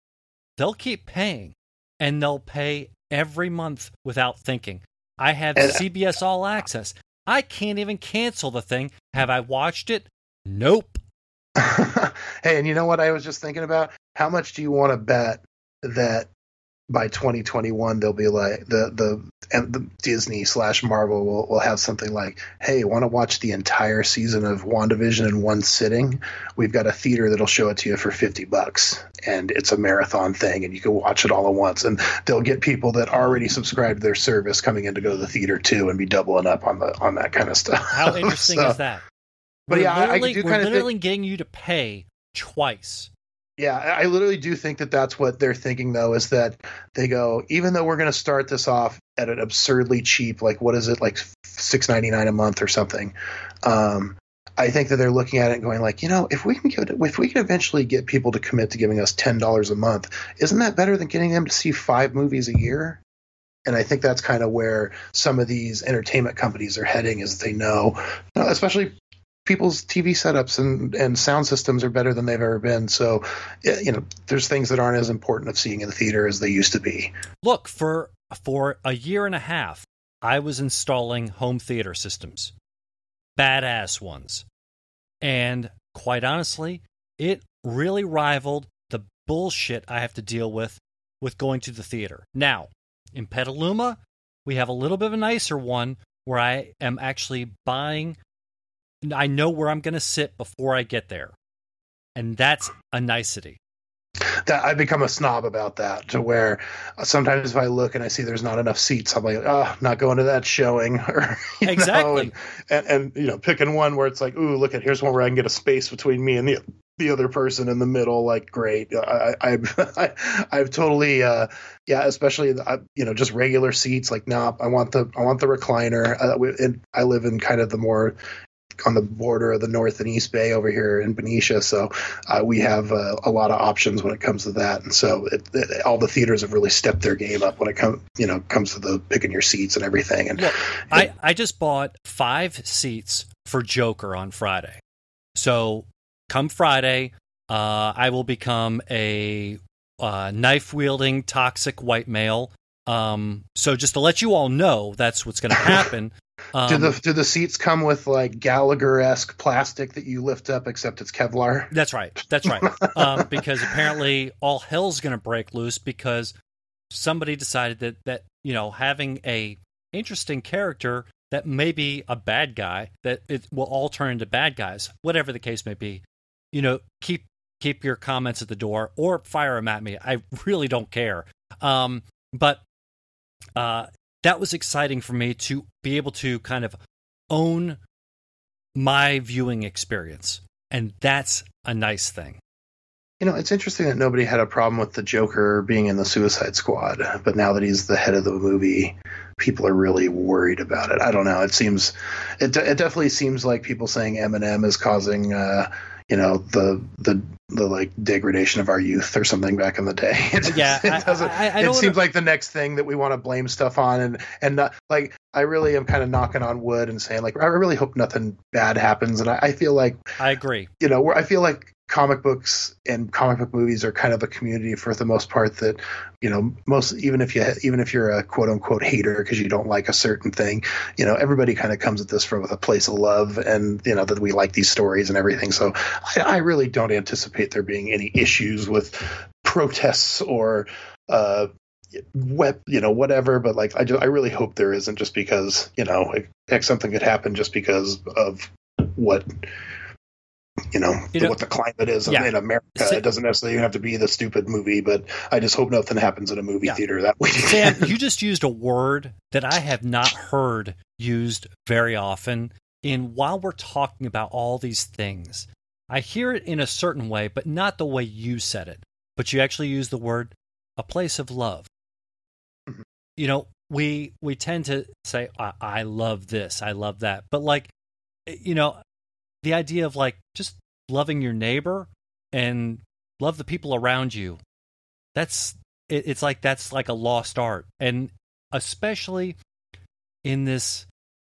they'll keep paying and they'll pay every month without thinking. I have and, uh, CBS All Access. I can't even cancel the thing. Have I watched it? Nope. hey, and you know what I was just thinking about? How much do you want to bet that by 2021 they'll be like the the and the Disney slash Marvel will, will have something like, hey, want to watch the entire season of WandaVision in one sitting? We've got a theater that'll show it to you for 50 bucks, and it's a marathon thing, and you can watch it all at once. And they'll get people that already subscribe to their service coming in to go to the theater too, and be doubling up on the on that kind of stuff. How interesting so, is that? But we're yeah, I, I do we're literally think, getting you to pay twice yeah, I literally do think that that's what they're thinking, though, is that they go, even though we're going to start this off at an absurdly cheap, like what is it, like six ninety nine a month or something. Um, I think that they're looking at it and going, like, you know, if we can if we can eventually get people to commit to giving us ten dollars a month, isn't that better than getting them to see five movies a year? And I think that's kind of where some of these entertainment companies are heading, is they know, especially people's TV setups and, and sound systems are better than they've ever been. So, you know, there's things that aren't as important of seeing in the theater as they used to be. Look, for for a year and a half, I was installing home theater systems, badass ones, and quite honestly, it really rivaled the bullshit I have to deal with with going to the theater. Now, in Petaluma, we have a little bit of a nicer one where I am actually buying I know where I'm going to sit before I get there. And that's a nicety. That I become a snob about that to where sometimes if I look and I see there's not enough seats, I'm like, oh, not going to that showing. or, exactly. Know, and, and, and, you know, picking one where it's like, ooh, look at here's one where I can get a space between me and the the other person in the middle. Like, great. I, I, I I've totally, uh, yeah, especially uh, you know, just regular seats. Like, nah, I want the I want the recliner. Uh, and I live in kind of the more on the border of the North and East Bay over here in Benicia. So uh, we have uh, a lot of options when it comes to that. And so it, it, all the theaters have really stepped their game up when it comes, you know, comes to the picking your seats and everything. And Look, I, I just bought five seats for Joker on Friday. So come Friday, uh, I will become a uh, knife wielding toxic white male. Um, so just to let you all know, that's what's going to happen. Um, do the do the seats come with like Gallagher esque plastic that you lift up, except it's Kevlar? That's right. That's right. um, because apparently all hell's going to break loose because somebody decided that that you know having a interesting character that may be a bad guy that it will all turn into bad guys, whatever the case may be. You know, keep keep your comments at the door or fire them at me. I really don't care. Um, but uh, that was exciting for me to be able to kind of own my viewing experience. And that's a nice thing. You know, it's interesting that nobody had a problem with the Joker being in the Suicide Squad, but now that he's the head of the movie, people are really worried about it. I don't know. It seems, it, it definitely seems like people saying Eminem is causing uh, you know the the the like degradation of our youth or something back in the day. It, yeah, it doesn't. I, I, I it seems wanna... like the next thing that we want to blame stuff on, and and not, like I really am kind of knocking on wood and saying like I really hope nothing bad happens, and I, I feel like I agree. You know, I feel like comic books and comic book movies are kind of a community for the most part that you know most even if you even if you're a quote unquote hater because you don't like a certain thing you know everybody kind of comes at this from a place of love and you know that we like these stories and everything. So I, I really don't anticipate there being any issues with protests or uh web you know whatever but like i just i really hope there isn't just because you know like, something could happen just because of what you know, you know what the climate is yeah. in America. It doesn't necessarily have to be the stupid movie, but I just hope nothing happens in a movie yeah. theater that way. Sam, you just used a word that I have not heard used very often. In while we're talking about all these things, I hear it in a certain way, but not the way you said it. But you actually use the word a place of love. Mm-hmm. You know, we we tend to say I, I love this, I love that, but like, you know, the idea of like just loving your neighbor and love the people around you. That's it, it's like that's like a lost art. And especially in this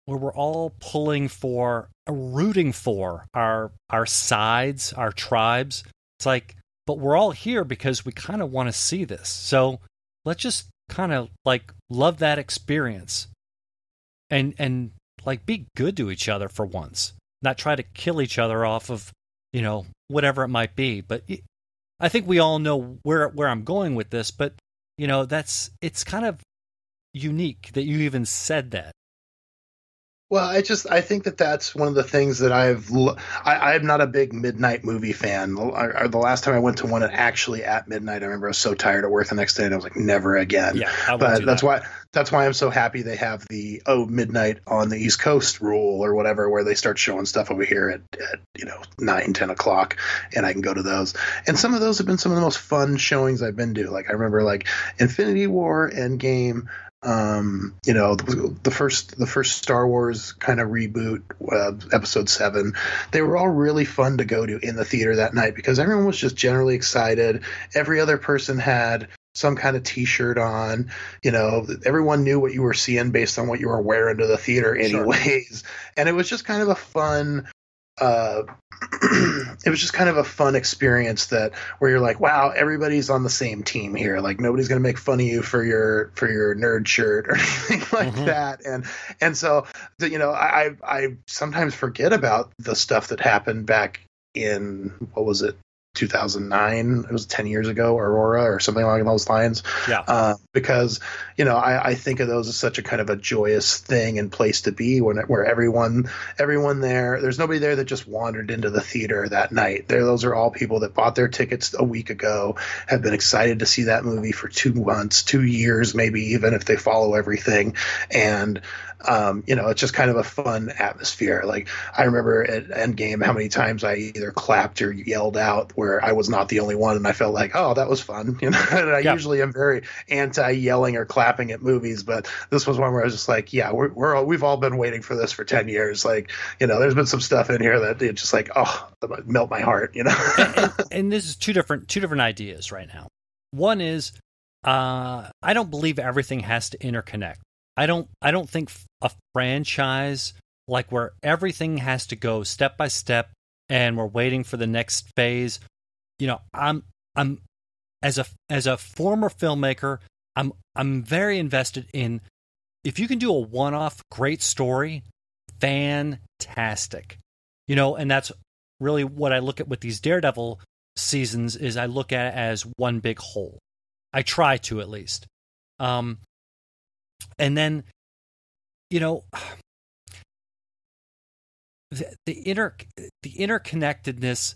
where we're all pulling for uh, rooting for our our sides our tribes. It's like but we're all here because we kind of want to see this. So let's just kind of like love that experience and and like be good to each other for once, not try to kill each other off of you know whatever it might be. But I think we all know where where I'm going with this, but you know that's it's kind of unique that you even said that well, I just I think that that's one of the things that I've I, am not a big midnight movie fan. I, the last time I went to one actually at midnight, I remember I was so tired at work the next day, and I was like, never again. Yeah, but that's that. why that's why I'm so happy they have the oh midnight on the East Coast rule or whatever, where they start showing stuff over here at, at you know nine ten o'clock, and I can go to those. And some of those have been some of the most fun showings I've been to. Like I remember like Infinity War, Endgame um, you know, the, the, first the first Star Wars kind of reboot, uh, Episode Seven, they were all really fun to go to in the theater that night because everyone was just generally excited. Every other person had some kind of T-shirt on. You know, everyone knew what you were seeing based on what you were wearing to the theater, anyways. Sure. And it was just kind of a fun uh, it was just kind of a fun experience that where you're like, wow, everybody's on the same team here. Like nobody's gonna make fun of you for your for your nerd shirt or anything like mm-hmm. that. And and so you know, I I sometimes forget about the stuff that happened back in what was it 2009 it was 10 years ago aurora or something along those lines. Yeah. Uh, because you know I, I, think of those as such a kind of a joyous thing and place to be when where everyone everyone there there's nobody there that just wandered into the theater that night. There those are all people that bought their tickets a week ago have been excited to see that movie for two months two years maybe even if they follow everything. And um, you know, it's just kind of a fun atmosphere. Like I remember at Endgame how many times I either clapped or yelled out where I was not the only one, and I felt like, oh, that was fun. You know, and I yeah. usually am very anti yelling or clapping at movies, but this was one where I was just like, yeah, we're, we're all, we've all been waiting for this for ten years. Like, you know, there's been some stuff in here that it just like, oh, melt my heart. You know, and, and, and this is two different two different ideas right now. One is uh, I don't believe everything has to interconnect. I don't I don't think a franchise like where everything has to go step by step and we're waiting for the next phase. You know, I'm I'm as a as a former filmmaker, I'm I'm very invested in if you can do a one-off great story, fantastic. You know, and that's really what I look at with these Daredevil seasons is I look at it as one big whole. I try to at least. Um, and then you know the, the inter the interconnectedness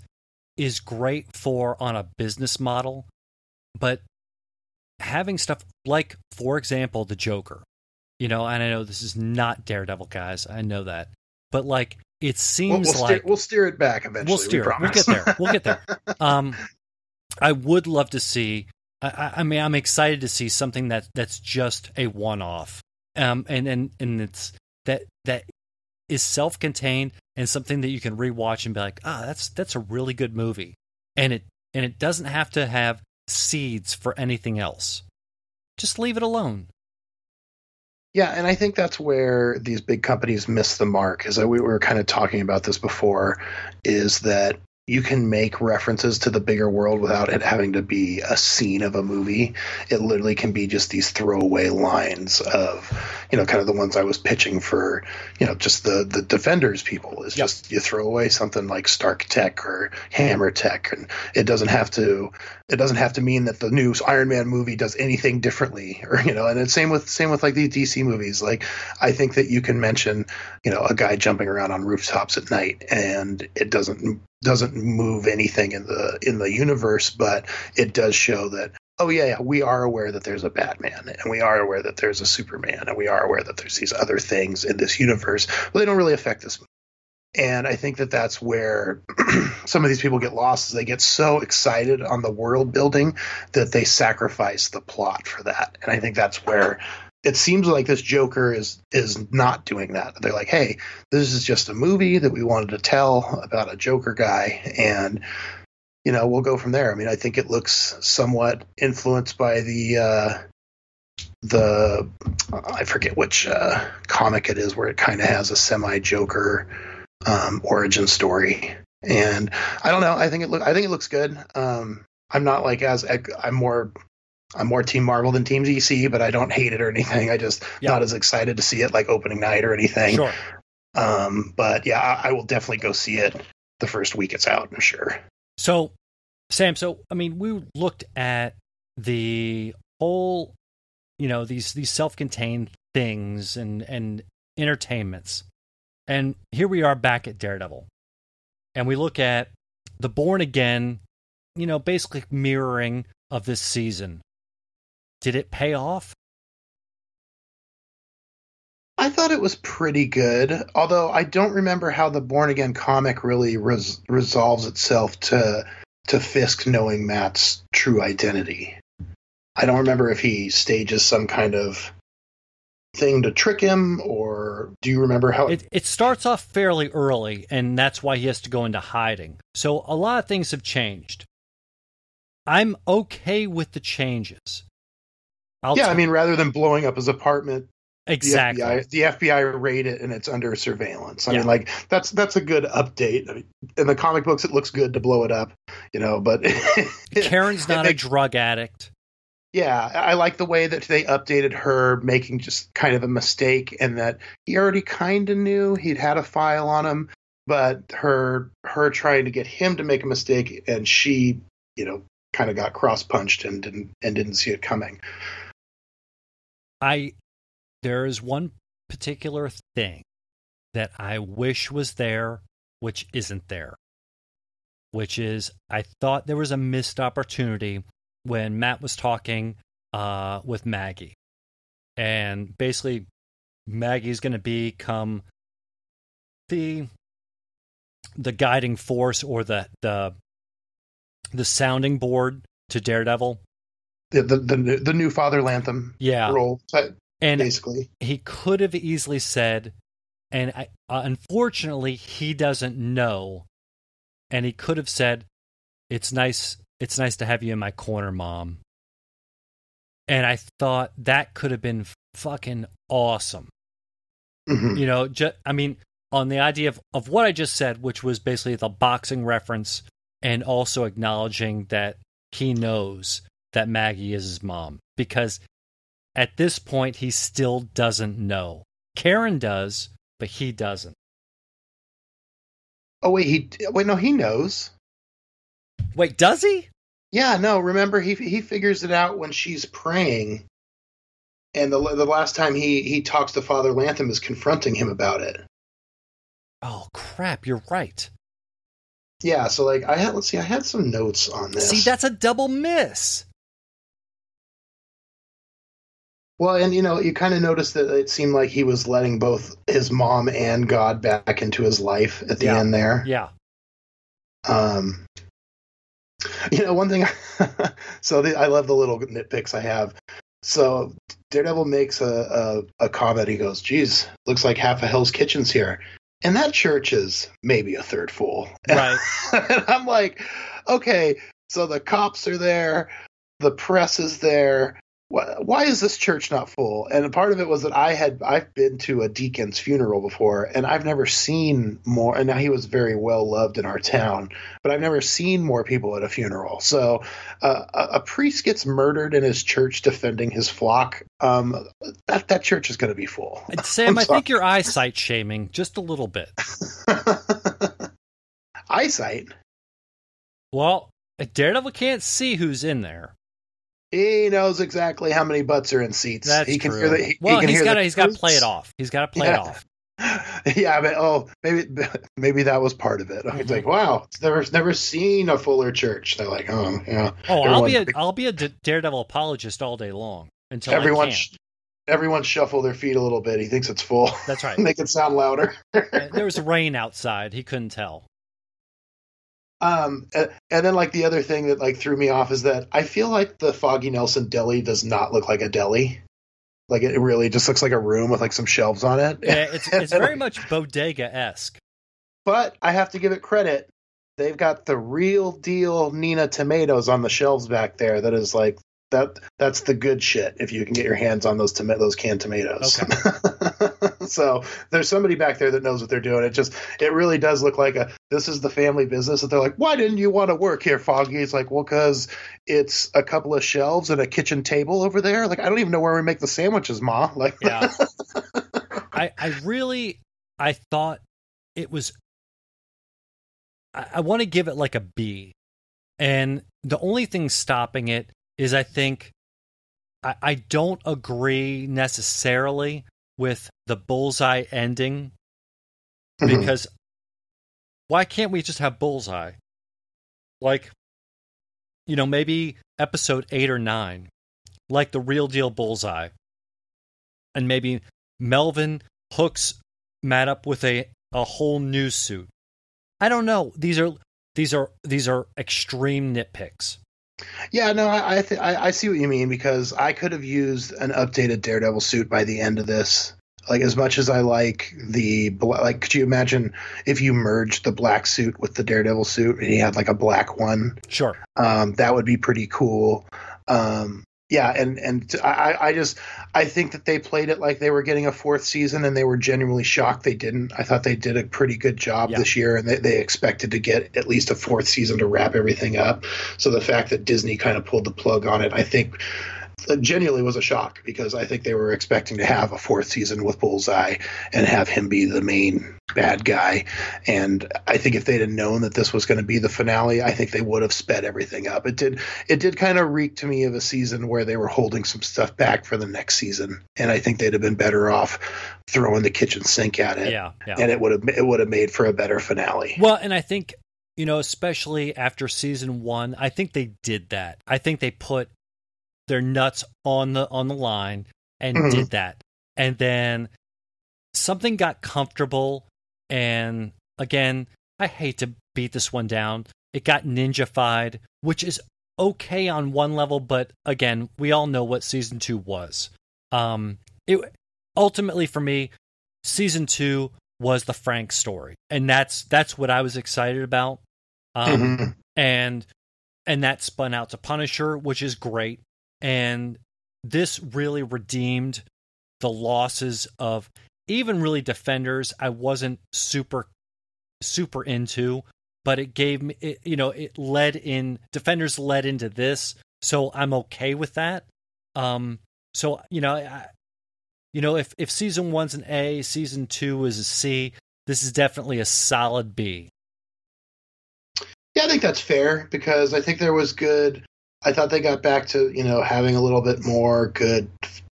is great for on a business model but having stuff like for example the joker you know and i know this is not daredevil guys i know that but like it seems we'll, we'll like steer, we'll steer it back eventually we'll steer we we'll get there. We'll get there. Um i would love to see I, I mean, I'm excited to see something that that's just a one-off, um, and and and it's that that is self-contained and something that you can rewatch and be like, ah, that's that's a really good movie, and it and it doesn't have to have seeds for anything else. Just leave it alone. Yeah, and I think that's where these big companies miss the mark. As we were kind of talking about this before, is that you can make references to the bigger world without it having to be a scene of a movie. It literally can be just these throwaway lines of, you know, kind of the ones I was pitching for, you know, just the the defenders people is yep. just you throw away something like Stark Tech or Hammer Tech, and it doesn't have to it doesn't have to mean that the new Iron Man movie does anything differently, or you know, and it's same with same with like these DC movies. Like I think that you can mention, you know, a guy jumping around on rooftops at night, and it doesn't doesn't move anything in the in the universe, but it does show that oh yeah, yeah, we are aware that there's a Batman and we are aware that there's a Superman and we are aware that there's these other things in this universe, but they don't really affect this. And I think that that's where some of these people get lost is they get so excited on the world building that they sacrifice the plot for that. And I think that's where it seems like this Joker is is not doing that. They're like, hey, this is just a movie that we wanted to tell about a Joker guy, and you know we'll go from there. I mean, I think it looks somewhat influenced by the uh, the I forget which uh, comic it is where it kind of has a semi Joker um, origin story, and I don't know. I think it look I think it looks good. Um, I'm not like as I'm more I'm more Team Marvel than Team DC, but I don't hate it or anything. I just Yeah. not as excited to see it like opening night or anything. Sure. Um, but yeah, I, I will definitely go see it the first week it's out. I'm sure. So, Sam, so I mean, we looked at the whole, you know, these these self-contained things and and entertainments, and here we are back at Daredevil, and we look at the Born Again, you know, basically mirroring of this season. Did it pay off? I thought it was pretty good, although I don't remember how the Born Again comic really res- resolves itself to to Fisk knowing Matt's true identity. I don't remember if he stages some kind of thing to trick him, or do you remember how? It it starts off fairly early, and that's why he has to go into hiding. So a lot of things have changed. I'm okay with the changes. I'll yeah, t- I mean, rather than blowing up his apartment, exactly. the FBI, the FBI raid it and it's under surveillance. I Yeah. mean, like that's that's a good update. I mean, in the comic books, it looks good to blow it up, you know. But Karen's not a makes- drug addict. Yeah, I like the way that they updated her making just kind of a mistake and that he already kind of knew he'd had a file on him, but her her trying to get him to make a mistake and she, you know, kind of got cross punched and didn't and didn't see it coming. I there is one particular thing that I wish was there, which isn't there. Which is I thought there was a missed opportunity when Matt was talking uh, with Maggie. And basically Maggie's gonna become the the guiding force or the the the sounding board to Daredevil. The the the, new- the new Father Lantom Yeah. role, And basically. he could have easily said, and I, uh, unfortunately, he doesn't know. And he could have said, "It's nice. It's nice to have you in my corner, mom." And I thought that could have been fucking awesome. Mhm. You know, ju- I mean, on the idea of, of what I just said, which was basically the boxing reference, and also acknowledging that he knows that Maggie is his mom. Because at this point, he still doesn't know. Karen does, but he doesn't. Oh wait, he wait no, he knows. Wait, does he? Yeah, no. Remember, he he figures it out when she's praying, and the the last time he he talks to Father Lantom is confronting him about it. Oh, crap. You're right. Yeah, so like I had let's see, I had some notes on this. See, that's a double miss. Well, and you know, you kind of noticed that it seemed like he was letting both his mom and God back into his life at the Yeah. end there. Yeah. Um, you know, one thing. so the, I love the little nitpicks I have. So Daredevil makes a, a a comment. He goes, "Geez, looks like half of Hell's Kitchen's here." And that church is maybe a third full. Right. and I'm like, okay, so the cops are there, the press is there. Why, is this church not full? And part of it was that I had I've been to a deacon's funeral before, and I've never seen more. And now he was very well loved in our town, but I've never seen more people at a funeral. So uh, a, a priest gets murdered in his church defending his flock. Um, that that church is going to be full. Sam, I think you're eyesight shaming just a little bit. Eyesight. Well, Daredevil can't see who's in there. He knows exactly how many butts are in seats. That's he can true. hear the. He, well, he hear got he's got to play it off. He's got to play it off. yeah, but oh, maybe maybe that was part of it. It's Mhm. like, wow, it's never never seen a fuller church. They're like, oh, yeah. Oh, I'll be a I'll be a D- Daredevil apologist all day long until everyone, I sh- everyone shuffle their feet a little bit. He thinks it's full. That's right. Make it sound louder. There was rain outside. He couldn't tell. Um, and, and then like the other thing that like threw me off is that I feel like the Foggy Nelson deli does not look like a deli. Like it really just looks like a room with like some shelves on it. Yeah, it's it's very much bodega esque. But I have to give it credit. They've got the real deal Nina tomatoes on the shelves back there. That is like that. That's the good shit. If you can get your hands on those tomato, those canned tomatoes. Okay. so there's somebody back there that knows what they're doing. It just it really does look like a this is the family business that they're like, why didn't you want to work here, Foggy? It's like, well, because it's a couple of shelves and a kitchen table over there. Like, I don't even know where we make the sandwiches, Ma. Like, yeah. I I really I thought it was. I, I want to give it like a B, and the only thing stopping it is I think I, I don't agree necessarily with the bullseye ending Mhm. because why can't we just have bullseye? Like, you know, maybe episode eight or nine, like the real deal bullseye. And maybe Melvin hooks Matt up with a, a whole new suit. I don't know. These are these are these are extreme nitpicks. Yeah, no, I I, th- I I see what you mean because I could have used an updated Daredevil suit by the end of this. Like as much as I like the like, could you imagine if you merged the black suit with the Daredevil suit and he had like a black one? Sure. Um, that would be pretty cool. Um, yeah, and and I I just I think that they played it like they were getting a fourth season and they were genuinely shocked they didn't. I thought they did a pretty good job Yeah. this year and they, they expected to get at least a fourth season to wrap everything up. So the fact that Disney kind of pulled the plug on it, I think genuinely was a shock because I think they were expecting to have a fourth season with Bullseye and have him be the main bad guy. And I think if they'd have known that this was going to be the finale, I think they would have sped everything up. It did it did kind of reek to me of a season where they were holding some stuff back for the next season. And I think they'd have been better off throwing the kitchen sink at it. Yeah. Yeah. And it would have it would have made for a better finale. Well, and I think, you know, especially after season one, I think they did that. I think they put their nuts on the on the line and Mhm. did that. And then something got comfortable and again, I hate to beat this one down. It got ninjafied, which is okay on one level, but again, we all know what season two was. Um it ultimately for me, season two was the Frank story, and that's that's what I was excited about. Um, Mhm. and and that spun out to Punisher, which is great. And this really redeemed the losses of even really defenders I wasn't super super into, but it gave me it, you know it led in defenders led into this, so I'm okay with that. Um, so you know, I, you know if if season one's an A, season two is a C. This is definitely a solid B. Yeah, I think that's fair because I think there was good. I thought they got back to you know having a little bit more good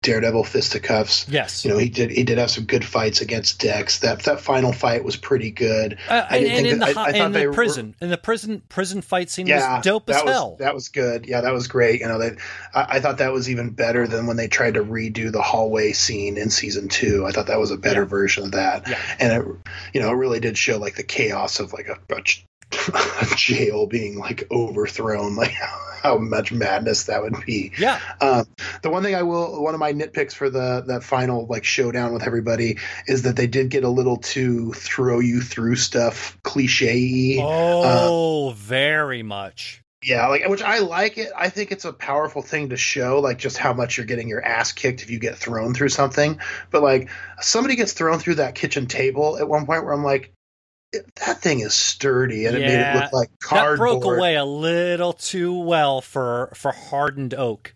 Daredevil fisticuffs. Yes, You know, he did he did have some good fights against Dex. That that final fight was pretty good. Uh, I and, and think in the, I- I in they the were- prison, in the prison prison fight scene Yeah, was dope as that was hell. that was good. Yeah, that was great. You know, they I, I thought that was even better than when they tried to redo the hallway scene in season two. I thought that was a better Yeah. version of that. Yeah. and it you know it really did show like the chaos of like a jail being like overthrown, like how much madness that would be. yeah, Um, the one thing I will, one of my nitpicks for the that final like showdown with everybody is that they did get a little too throw you through stuff cliche. oh, very much. Yeah, like which I like it. I think it's a powerful thing to show, like just how much you're getting your ass kicked if you get thrown through something. But like somebody gets thrown through that kitchen table at one point where I'm like, that thing is sturdy, and it made it look like That cardboard. broke away a little too well for for hardened oak.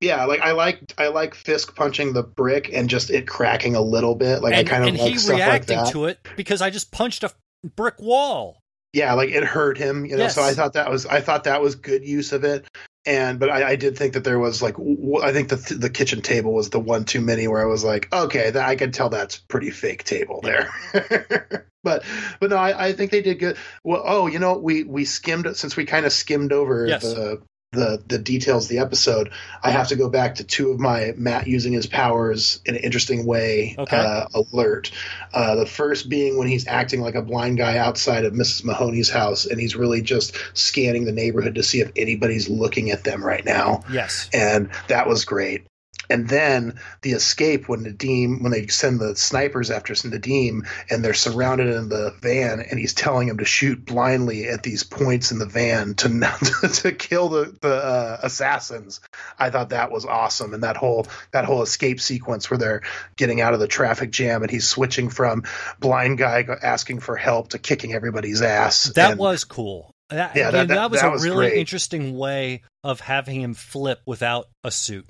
Yeah, like I like I like Fisk punching the brick and just it cracking a little bit. Like and I kind of and like he stuff like that. to it because I just punched a brick wall. yeah, like it hurt him, you know. So I thought that was I thought that was good use of it. And but I, I did think that there was like w- I think the the kitchen table was the one too many where I was like, okay, that I can tell that's pretty fake table there. but but no, I, I think they did good. Well, oh, you know, we we skimmed since we kind of skimmed over Yes. the the the details of the episode. I have to go back to two of my Matt using his powers in an interesting way Okay. uh, alert. Uh, the first being when he's acting like a blind guy outside of Mrs. Mahoney's house, and he's really just scanning the neighborhood to see if anybody's looking at them right now, Yes. and that was great. And then the escape when Nadeem when they send the snipers after Nadeem and they're surrounded in the van and he's telling them to shoot blindly at these points in the van to to kill the the uh, assassins. I thought that was awesome and that whole that whole escape sequence where they're getting out of the traffic jam and he's switching from blind guy asking for help to kicking everybody's ass. That and, was cool. That, Yeah, that- that, that- was a was really great. interesting way of having him flip without a suit.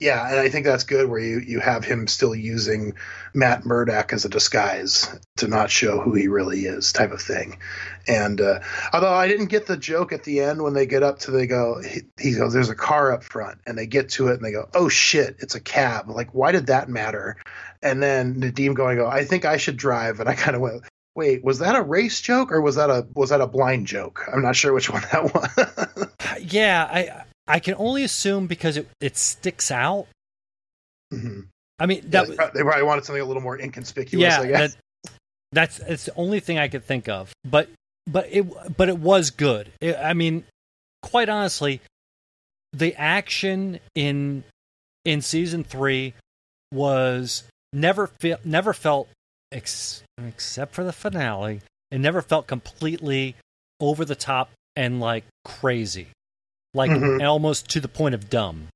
Yeah, and I think that's good where you, you have him still using Matt Murdock as a disguise to not show who he really is, type of thing. And uh, although I didn't get the joke at the end when they get up to, they go, he, he goes, "There's a car up front," and they get to it and they go, "Oh shit, it's a cab!" Like, why did that matter? And then Nadeem going, "Go, I think I should drive," and I kind of went. Wait, was that a race joke or was that a was that a blind joke? I'm not sure which one that was. Yeah, I I can only assume because it, it sticks out. Mhm. I mean, that they they probably wanted something a little more inconspicuous. yeah, I guess. that, that's it's the only thing I could think of. But but it but it was good. It, I mean, quite honestly, the action in in season three was never fe- never felt ex- except for the finale. It never felt completely over the top and like crazy, like Mhm. almost to the point of dumb.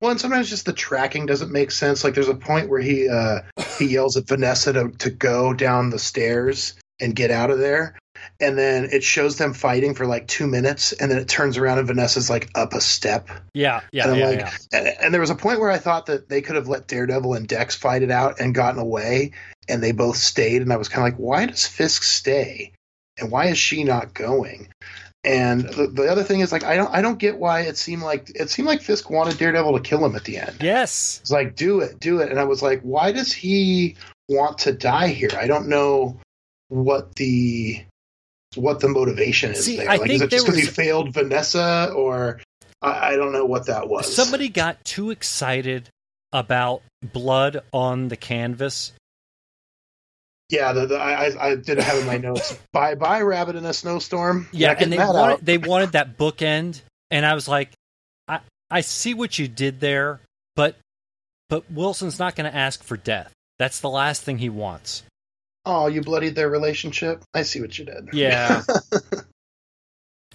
Well, and sometimes just the tracking doesn't make sense. Like there's a point where he uh, he yells at Vanessa to to go down the stairs and get out of there, and then it shows them fighting for like two minutes, and then it turns around and Vanessa's like up a step. Yeah, yeah, And yeah, like- yeah. And, and there was a point where I thought that they could have let Daredevil and Dex fight it out and gotten away, and they both stayed. And I was kind of like, why does Fisk stay, and why is she not going? And the, the other thing is like I don't I don't get why it seemed like it seemed like Fisk wanted Daredevil to kill him at the end. Yes. It's like, do it, do it. And I was like, why does he want to die here? I don't know what the what the motivation is See, there. I like, think is it just because he failed Vanessa, or I, I don't know what that was. Somebody got too excited about blood on the canvas. Yeah, the, the, I, I- I did have in my notes. bye, bye, rabbit in a snowstorm. Yeah, and they wanted out. they wanted that bookend, and I was like, I I see what you did there, but but Wilson's not going to ask for death. That's the last thing he wants. Oh, you bloodied their relationship. I see what you did. Yeah.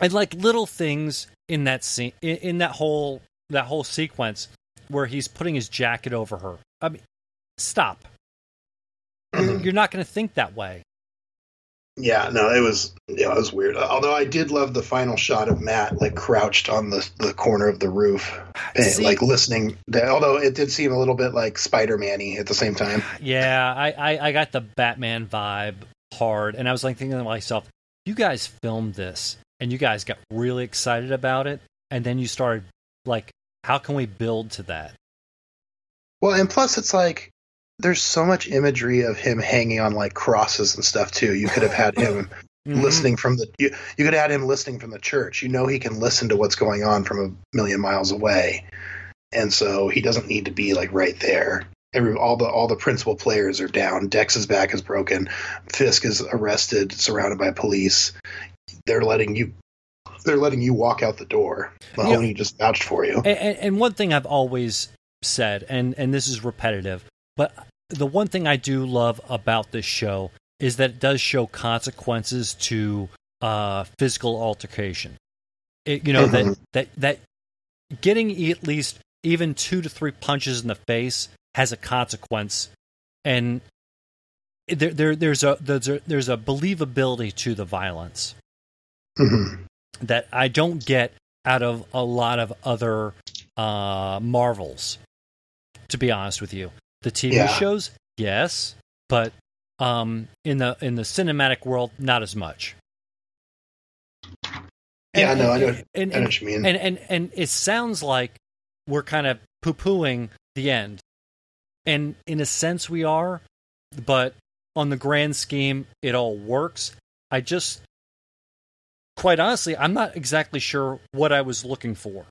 and like little things in that scene, in, in that whole that whole sequence where he's putting his jacket over her. I mean, stop. You're, you're not going to think that way. Yeah, no, it was yeah, it was weird. Although I did love the final shot of Matt like crouched on the the corner of the roof, and, See- like listening. Although it did seem a little bit like Spider Man-y at the same time. Yeah, I, I, I got the Batman vibe hard, and I was like thinking to myself, you guys filmed this, and you guys got really excited about it, and then you started like, how can we build to that? Well, and plus it's like there's so much imagery of him hanging on like crosses and stuff too. You could have had him Mhm. listening from the you, you could have had him listening from the church. You know he can listen to what's going on from a million miles away. And so he doesn't need to be like right there. Every all the all the principal players are down. Dex's back is broken. Fisk is arrested, surrounded by police. They're letting you they're letting you walk out the door. Mahoney just vouched for you. And, and one thing I've always said, and, and this is repetitive, but the one thing I do love about this show is that it does show consequences to uh, physical altercation. It, you know that Mhm. that that getting at least even two to three punches in the face has a consequence, and there, there there's a there's a there's a believability to the violence Mhm. that I don't get out of a lot of other uh, Marvels. To be honest with you, the TV Yeah. shows, yes, but um, in the in the cinematic world, not as much. Yeah, no, I know- and, I and, know and, what you mean. and and and it sounds like we're kind of poo pooing the end, and in a sense we are, but on the grand scheme, it all works. I just, quite honestly, I'm not exactly sure what I was looking for.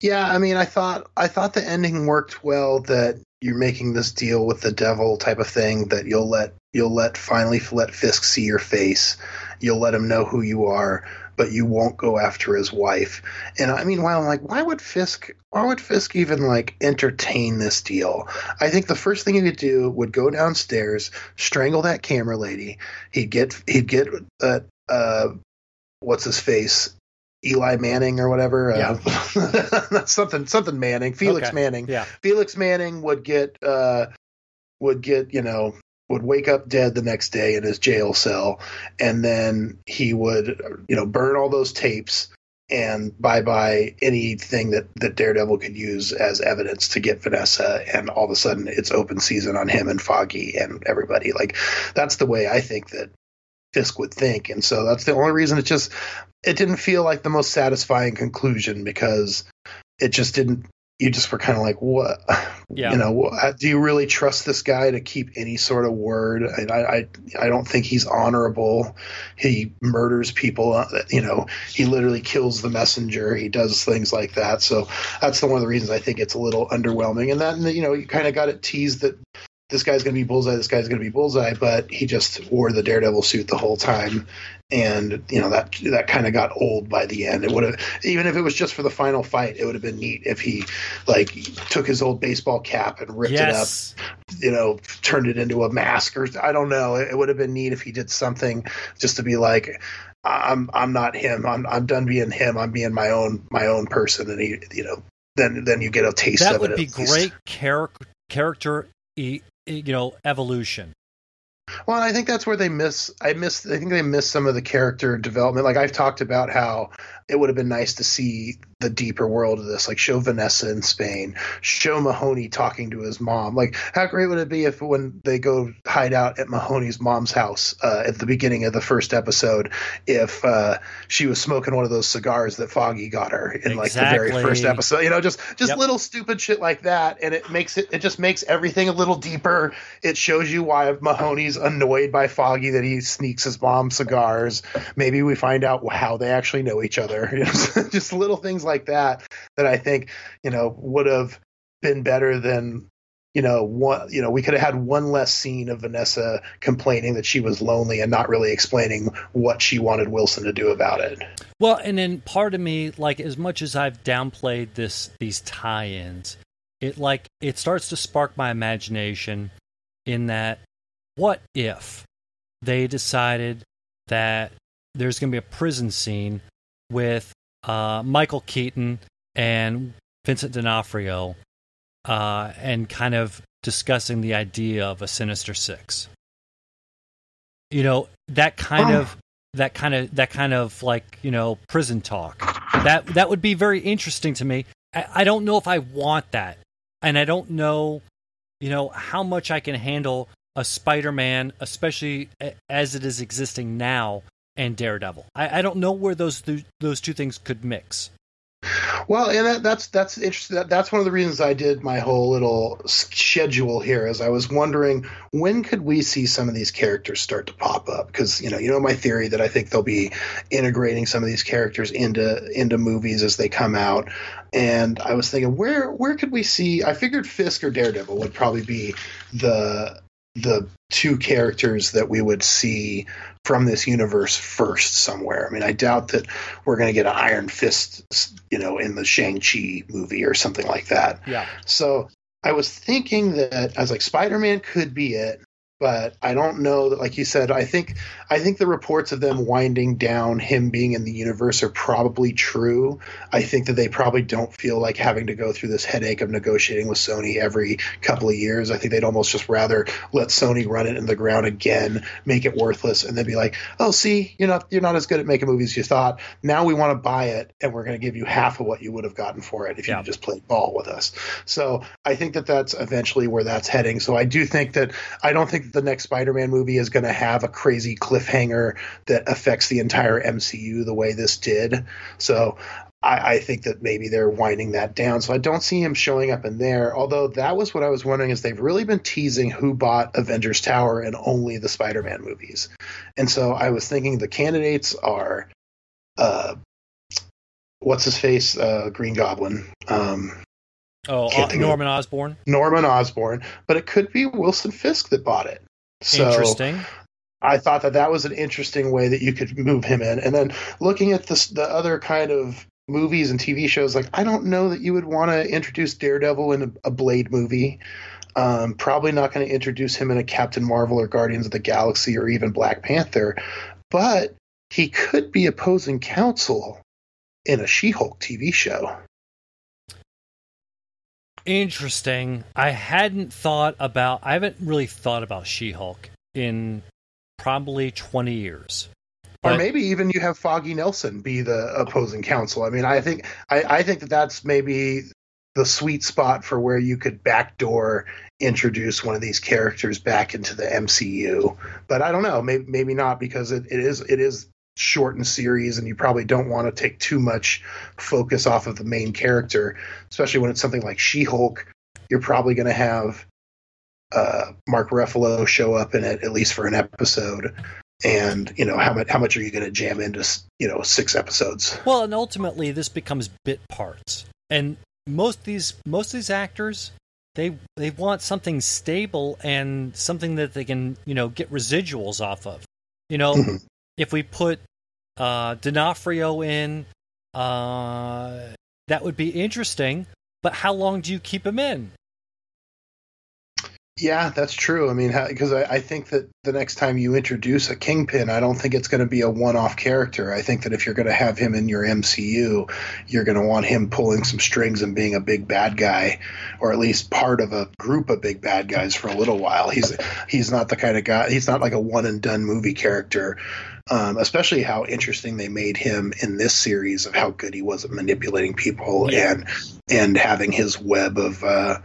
Yeah, I mean, I thought I thought the ending worked well. That you're making this deal with the devil type of thing. That you'll let you'll let finally let Fisk see your face. You'll let him know who you are, but you won't go after his wife. And I mean, while I'm like, why would Fisk? Why would Fisk even like entertain this deal? I think the first thing he would do would go downstairs, strangle that camera lady. He'd get he'd get uh, uh what's his face Eli Manning or whatever. Yeah. Uh, something something Manning. Felix Okay. Manning. Yeah. Felix Manning would get uh would get, you know, would wake up dead the next day in his jail cell and then he would you know burn all those tapes and bye bye anything that that Daredevil could use as evidence to get Vanessa and all of a sudden it's open season on him and Foggy and everybody like that's the way I think that Fisk would think. And so that's the only reason. It just it didn't feel like the most satisfying conclusion because it just didn't you just were kind of like what? Yeah. you know do you really trust this guy to keep any sort of word? I, I i don't think he's honorable. He murders people uh, you know he literally kills the messenger. He does things like that. So that's the one of the reasons i think it's a little underwhelming. And then you know you kind of got it teased that this guy's going to be bullseye this guy's going to be bullseye but he just wore the daredevil suit the whole time. And you know that that kind of got old by the end. It would have even if it was just for the final fight it would have been neat if he like took his old baseball cap and ripped yes. it up you know turned it into a mask or i don't know. It, it would have been neat if he did something just to be like i'm i'm not him. I'm i'm done being him. I'm being my own my own person. And he you know then then you get a taste That of would it be at least. great character character e- you know evolution. Well, I think that's where they miss. I miss. I think they miss some of the character development. Like I've talked about how it would have been nice to see the deeper world of this. Like show Vanessa in Spain, show Mahoney talking to his mom. Like how great would it be if when they go hide out at Mahoney's mom's house uh, at the beginning of the first episode, if uh, she was smoking one of those cigars that Foggy got her in like the very first episode. You know, just just Yep. little stupid shit like that, and it makes it. It just makes everything a little deeper it shows you why Mahoney's annoyed by Foggy that he sneaks his mom cigars. Maybe we find out how they actually know each other. Just little things like that that I think you know would have been better than you know one. You know, we could have had one less scene of Vanessa complaining that she was lonely and not really explaining what she wanted Wilson to do about it. Well, and then part of me, like as much as I've downplayed this these tie-ins, it like it starts to spark my imagination in that what if they decided that there's going to be a prison scene with uh, Michael Keaton and Vincent D'Onofrio uh, and kind of discussing the idea of a Sinister Six. You know that kind Oh. of that kind of that kind of like you know prison talk. That that would be very interesting to me. I, I don't know if I want that, and I don't know, you know, how much I can handle a Spider-Man, especially as it is existing now, and Daredevil. I, I don't know where those th- those two things could mix. Well, and that, that's that's interesting. That, that's one of the reasons I did my whole little schedule here. Is I was wondering when could we see some of these characters start to pop up? Because you know, you know my theory that I think they'll be integrating some of these characters into into movies as they come out. And I was thinking, where where could we see? I figured Fisk or Daredevil would probably be the the two characters that we would see from this universe first somewhere. I mean, I doubt that we're going to get an Iron Fist, you know, in the Shang-Chi movie or something like that. Yeah, So I was thinking that I was like, Spider-Man could be it, but I don't know that, like you said, I think I think the reports of them winding down him being in the universe are probably true. I think that they probably don't feel like having to go through this headache of negotiating with Sony every couple of years. I think they'd almost just rather let Sony run it in the ground again, make it worthless, and then be like, "Oh, see, you're not you're not as good at making movies as you thought. Now we want to buy it, and we're going to give you half of what you would have gotten for it if Yeah. you just played ball with us." So I think that that's eventually where that's heading. So I do think that I don't think the next Spider-Man movie is going to have a crazy cliffhanger that affects the entire MCU the way this did. So I, I think that maybe they're winding that down. So I don't see him showing up in there. Although that was what I was wondering is they've really been teasing who bought Avengers Tower and only the Spider-Man movies. And so I was thinking the candidates are uh what's his face? Uh Green Goblin. Um Oh, Norman Osborn. Norman Osborn, but it could be Wilson Fisk that bought it. So Interesting. I thought that that was an interesting way that you could move him in. And then looking at this, the other kind of movies and TV shows, like I don't know that you would want to introduce Daredevil in a, a Blade movie. Um, probably not going to introduce him in a Captain Marvel or Guardians of the Galaxy or even Black Panther, but he could be opposing counsel in a She-Hulk TV show. Interesting. I hadn't thought about. I haven't really thought about She-Hulk in probably twenty years. But, or maybe even you have Foggy Nelson be the opposing counsel. I mean, I think I, I think that that's maybe the sweet spot for where you could backdoor introduce one of these characters back into the MCU. But I don't know, maybe maybe not because it, it is it is shortened series and you probably don't want to take too much focus off of the main character, especially when it's something like She-Hulk. You're probably going to have uh, Mark Ruffalo show up in it at least for an episode. And you know how much how much are you going to jam into you know six episodes? Well, and ultimately this becomes bit parts, and most these most of these actors they they want something stable and something that they can you know get residuals off of. You know, mm-hmm if we put uh, D'Onofrio in, uh, that would be interesting. But how long do you keep him in? Yeah, that's true. I mean, because I, I, think that the next time you introduce a kingpin, I don't think it's going to be a one-off character. I think that if you're going to have him in your MCU, you're going to want him pulling some strings and being a big bad guy, or at least part of a group of big bad guys for a little while. He's he's not the kind of guy. He's not like a one and done movie character um, especially how interesting they made him in this series of how good he was at manipulating people yeah. and and having his web of uh,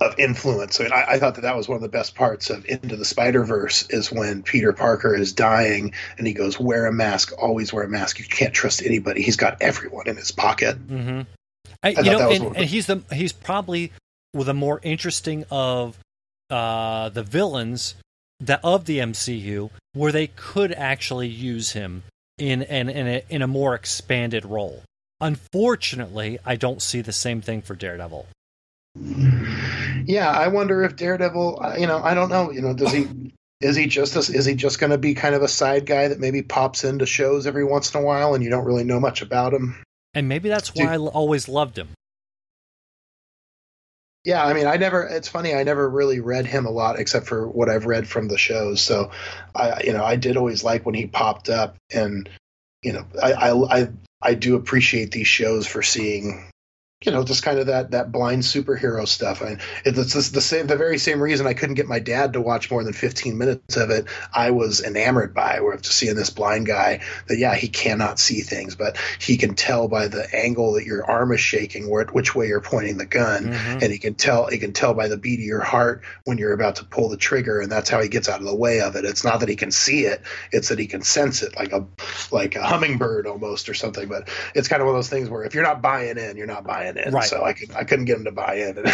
of influence. I, mean, I, I, thought that that was one of the best parts of Into the Spider Verse is when Peter Parker is dying and he goes, "Wear a mask, always wear a mask. You can't trust anybody. He's got everyone in his pocket." Mm-hmm. I, you know, and, and he's the he's probably the more interesting of uh, the villains that of the MCU where they could actually use him in an in a, in a more expanded role. Unfortunately, I don't see the same thing for Daredevil. Yeah, I wonder if Daredevil. Uh, you know, I don't know. You know, does he? Is he just a, is he just going to be kind of a side guy that maybe pops into shows every once in a while and you don't really know much about him? And maybe that's why I always loved him. Yeah, I mean, I never. It's funny. I never really read him a lot, except for what I've read from the shows. So, I, you know, I did always like when he popped up, and you know, I, I, I, I do appreciate these shows for seeing you know, just kind of that that blind superhero stuff. I mean, it's the same, the very same reason I couldn't get my dad to watch more than 15 minutes of it. I was enamored by, where just seeing this blind guy that yeah, he cannot see things, but he can tell by the angle that your arm is shaking, where which way you're pointing the gun, mm-hmm. and he can tell he can tell by the beat of your heart when you're about to pull the trigger, and that's how he gets out of the way of it. It's not that he can see it; it's that he can sense it, like a like a hummingbird almost or something. But it's kind of one of those things where if you're not buying in, you're not buying in. Right. So I, could, I couldn't get him to buy in.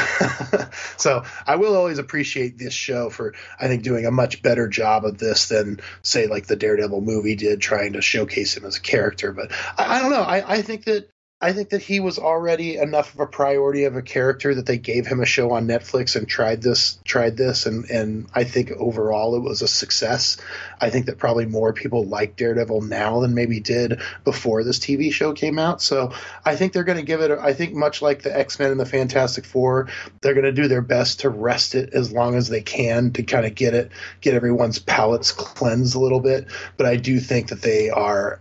so I will always appreciate this show for, I think, doing a much better job of this than, say, like the Daredevil movie did, trying to showcase him as a character. But I, I don't know. I, I think that I think that he was already enough of a priority of a character that they gave him a show on Netflix and tried this, tried this, and and I think overall it was a success. I think that probably more people like Daredevil now than maybe did before this TV show came out. So I think they're going to give it. I think much like the X Men and the Fantastic Four, they're going to do their best to rest it as long as they can to kind of get it, get everyone's palates cleansed a little bit. But I do think that they are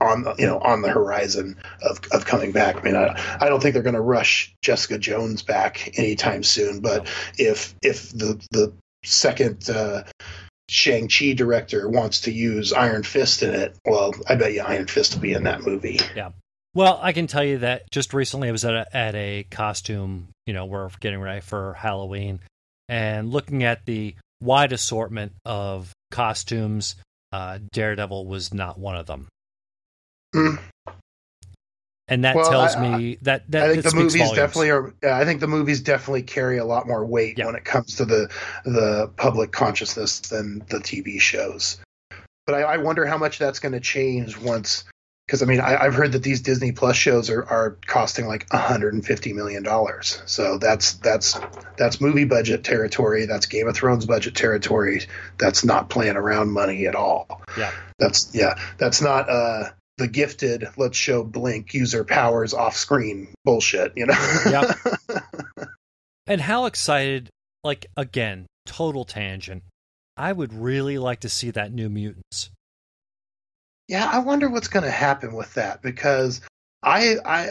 on the you know on the horizon of of coming back. I mean, I, I don't think they're going to rush Jessica Jones back anytime soon. But if if the the second uh, Shang Chi director wants to use Iron Fist in it, well, I bet you Iron Fist will be in that movie. Yeah. Well, I can tell you that just recently I was at a, at a costume. You know, we're getting ready for Halloween, and looking at the wide assortment of costumes. Uh, Daredevil was not one of them. Mm. And that well, tells I, me that, that I think the movies volumes. definitely are. I think the movies definitely carry a lot more weight yeah. when it comes to the the public consciousness than the TV shows. But I, I wonder how much that's going to change once because I mean I, have heard that these Disney Plus shows are, are costing like 150 million dollars. So that's that's that's movie budget territory. That's Game of Thrones budget territory. That's not playing around money at all. Yeah, that's yeah, that's not uh the gifted. Let's show Blink user powers off screen bullshit. You know. yeah. And how excited? Like again, total tangent. I would really like to see that New Mutants. Yeah, I wonder what's going to happen with that because I, I,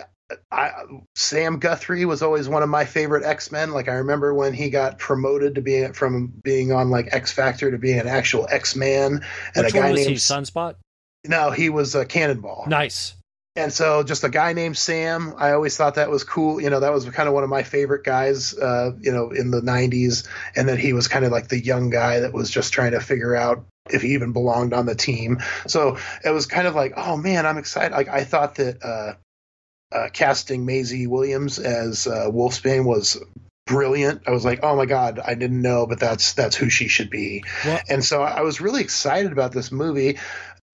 I, Sam Guthrie was always one of my favorite X Men. Like I remember when he got promoted to being from being on like X Factor to being an actual X Man. And Which a guy named, he? Sunspot. No, he was a Cannonball. Nice. And so, just a guy named Sam. I always thought that was cool. You know, that was kind of one of my favorite guys. Uh, you know, in the '90s, and that he was kind of like the young guy that was just trying to figure out if he even belonged on the team. So it was kind of like, oh man, I'm excited. Like I thought that uh, uh, casting Maisie Williams as uh, Wolfsbane was brilliant. I was like, oh my god, I didn't know, but that's that's who she should be. And so I was really excited about this movie.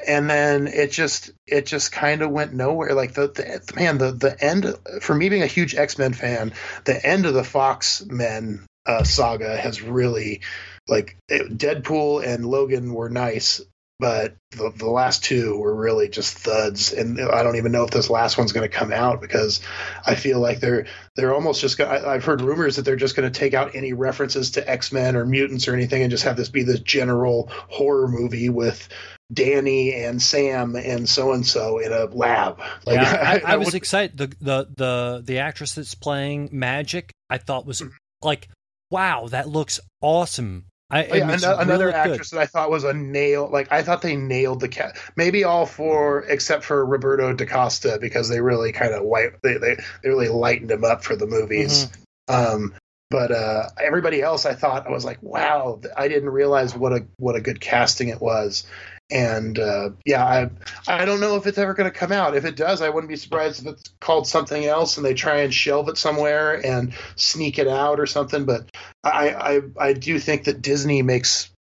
And then it just it just kind of went nowhere. Like the, the man the the end for me being a huge X Men fan, the end of the Fox Men uh, saga has really like it, Deadpool and Logan were nice, but the, the last two were really just thuds. And I don't even know if this last one's going to come out because I feel like they're they're almost just. Gonna, I, I've heard rumors that they're just going to take out any references to X Men or mutants or anything and just have this be this general horror movie with Danny and Sam and so and so in a lab. Like, yeah, I, I, I was would... excited. The, the the the actress that's playing Magik, I thought was like, wow, that looks awesome. I, oh, yeah, another really actress good. that I thought was a nail. Like I thought they nailed the cat. Maybe all four except for Roberto da Costa because they really kind of white. They, they they really lightened him up for the movies. Mm-hmm. Um, but uh, everybody else, I thought I was like, wow, I didn't realize what a what a good casting it was and uh, yeah, I I don't know if it's ever going to come out. If it does, I wouldn't be surprised if it's called something else and they try and shelve it somewhere and sneak it out or something. But I I, I do think that Disney makes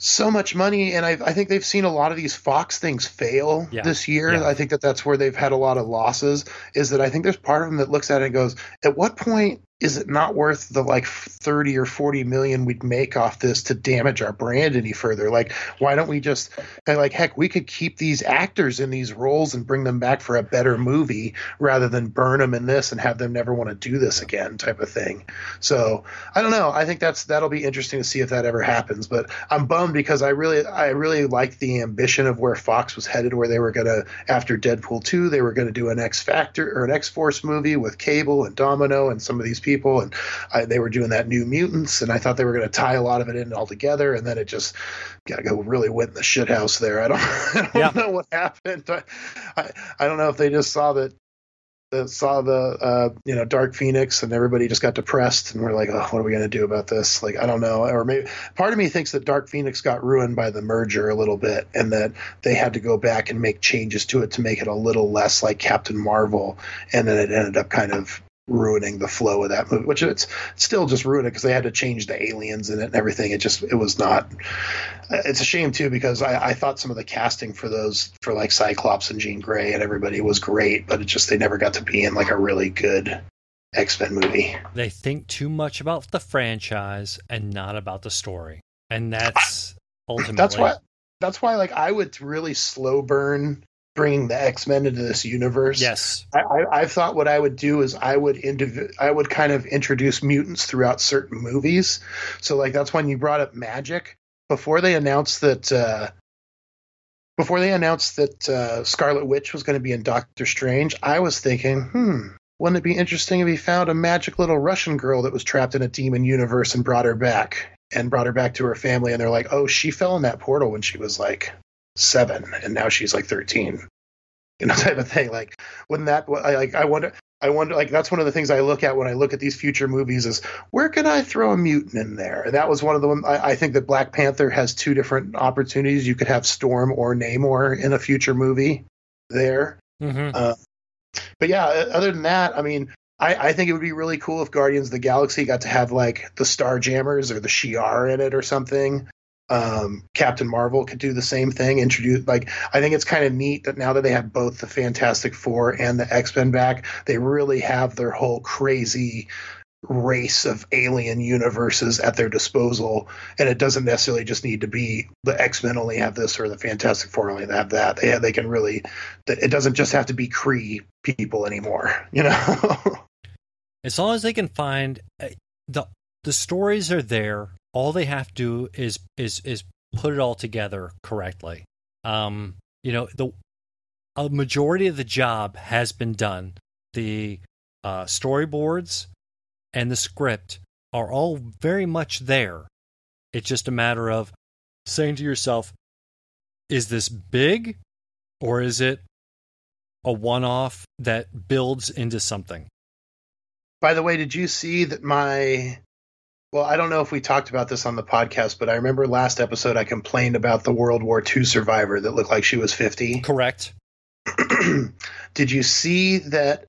so much money, and I, I think they've seen a lot of these Fox things fail yeah. this year. Yeah. I think that that's where they've had a lot of losses. Is that I think there's part of them that looks at it and goes, at what point is it not worth the like 30 or 40 million we'd make off this to damage our brand any further? Like why don't we just like heck we could keep these actors in these roles and bring them back for a better movie rather than burn them in this and have them never want to do this again type of thing. So i don't know. I think that's that'll be interesting to see if that ever happens but i'm bummed because i really i really like the ambition of where fox was headed where they were going to after deadpool 2 they were going to do an x factor or an x force movie with cable and domino and some of these people, and I, they were doing that New Mutants, and I thought they were going to tie a lot of it in all together, and then it just got go really went in the shit house there. I don't, I don't yeah. know what happened. I, I, I don't know if they just saw that that saw the uh, you know Dark Phoenix and everybody just got depressed and we're like, oh, what are we going to do about this? Like, I don't know. Or maybe part of me thinks that Dark Phoenix got ruined by the merger a little bit and that they had to go back and make changes to it to make it a little less like Captain Marvel, and then it ended up kind of ruining the flow of that movie, which it's still just ruined it because they had to change the aliens in it and everything. It just it was not. It's a shame too because I, I thought some of the casting for those for like Cyclops and Jean Grey and everybody was great, but it just they never got to be in like a really good X Men movie. They think too much about the franchise and not about the story, and that's ultimately that's why that's why like I would really slow burn bringing the X Men into this universe. Yes, I, I, I, thought what I would do is I would indiv- I would kind of introduce mutants throughout certain movies. So like that's when you brought up Magik before they announced that. Uh, before they announced that uh, Scarlet Witch was going to be in Doctor Strange, I was thinking, hmm, wouldn't it be interesting if he found a magic little Russian girl that was trapped in a demon universe and brought her back and brought her back to her family? And they're like, oh, she fell in that portal when she was like seven and now she's like 13 you know type of thing like wouldn't that I, like i wonder i wonder like that's one of the things i look at when i look at these future movies is where can i throw a mutant in there? And that was one of the I, I think that black panther has two different opportunities. You could have storm or namor in a future movie there. Mm-hmm. uh, but yeah other than that i mean I, I, think it would be really cool if Guardians of the Galaxy got to have like the Star Jammers or the Shi'ar in it or something um, Captain Marvel could do the same thing. Introduce like I think it's kind of neat that now that they have both the Fantastic Four and the X Men back, they really have their whole crazy race of alien universes at their disposal and it doesn't necessarily just need to be the x-men only have this or the fantastic four only have that they, they can really it doesn't just have to be Kree people anymore you know as long as they can find uh, the the stories are there all they have to do is is is put it all together correctly um you know the a majority of the job has been done the uh storyboards and the script are all very much there. It's just a matter of saying to yourself, is this big or is it a one off that builds into something? By the way, did you see that my. Well, I don't know if we talked about this on the podcast, but I remember last episode I complained about the World War II survivor that looked like she was 50. Correct. did you see that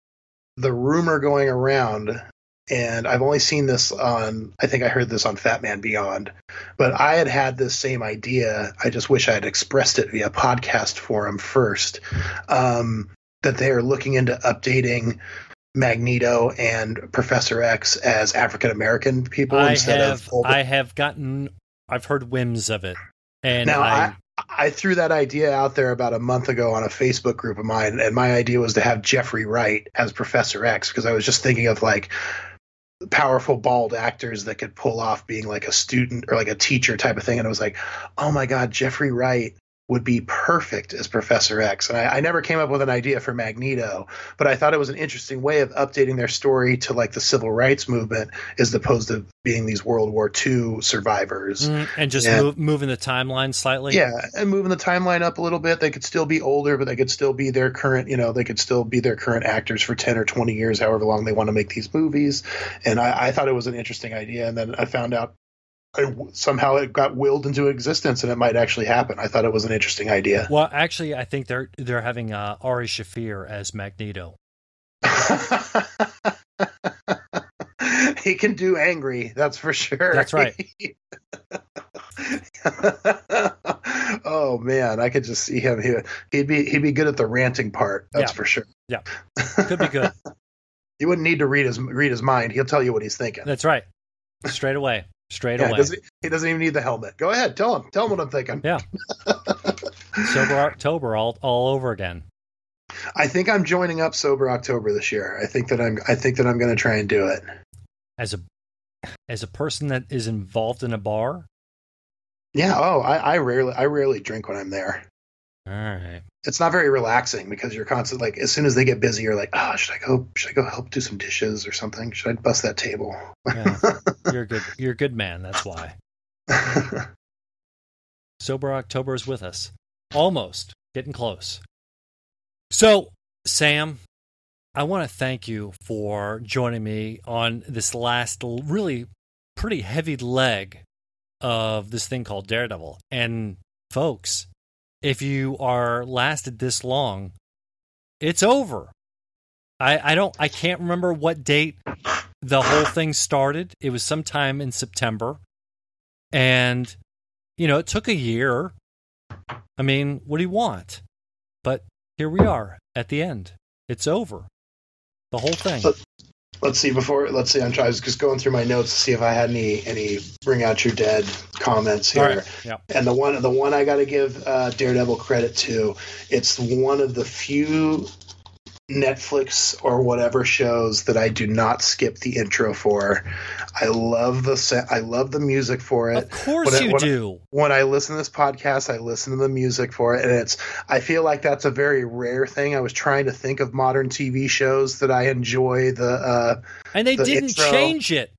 the rumor going around and I've only seen this on I think I heard this on Fatman Beyond, but I had had this same idea. I just wish I had expressed it via podcast forum first. Um, that they are looking into updating Magneto and Professor X as African American people I instead have, of I have gotten I've heard whims of it. And now I, I, I threw that idea out there about a month ago on a Facebook group of mine, and my idea was to have Jeffrey Wright as Professor X because I was just thinking of like powerful bald actors that could pull off being like a student or like a teacher type of thing. And I was like, oh my God, Jeffrey Wright would be perfect as Professor X. And I, I, never came up with an idea for Magneto, but I thought it was an interesting way of updating their story to like the civil rights movement as opposed to being these World War II survivors. Mm, and just and, move, moving the timeline slightly. Yeah, and moving the timeline up a little bit. They could still be older, but they could still be their current, you know, they could still be their current actors for 10 or 20 years, however long they want to make these movies. And I, I thought it was an interesting idea. And then I found out I, somehow it got willed into existence and it might actually happen. I thought it was an interesting idea. Well, actually, I think they're they're having uh, Ari Shaffir as Magneto. he can do angry, that's for sure. That's right. oh man, I could just see him. He, would be he'd be good at the ranting part. That's yeah. for sure. Yeah, could be good. you wouldn't need to read his read his mind. He'll tell you what he's thinking. That's right. Straight away straight yeah, away. Doesn't, he doesn't even need the helmet. Go ahead, tell him. Tell him what I'm thinking. Yeah. Sober October all all over again. I think I'm joining up Sober October this year. I think that I'm I think that I'm going to try and do it. As a as a person that is involved in a bar. Yeah. Oh, I, I rarely I rarely drink when I'm there. All right. It's not very relaxing because you're constantly like, as soon as they get busy, you're like, oh, should I go? Should I go help do some dishes or something? Should I bust that table? yeah. You're a good. You're a good man. That's why. Sober October is with us. Almost getting close. So, Sam, I want to thank you for joining me on this last really pretty heavy leg of this thing called Daredevil. And folks, if you are lasted this long, it's over. I, I don't I can't remember what date the whole thing started. It was sometime in September. And you know, it took a year. I mean, what do you want? But here we are at the end. It's over. The whole thing let's see before let's see i'm trying just going through my notes to see if i had any any bring out your dead comments here right. yeah. and the one the one i got to give uh, daredevil credit to it's one of the few Netflix or whatever shows that I do not skip the intro for. I love the set. I love the music for it. Of course when you I, when do. I, when I listen to this podcast, I listen to the music for it, and it's. I feel like that's a very rare thing. I was trying to think of modern TV shows that I enjoy the. Uh, and they the didn't intro. change it.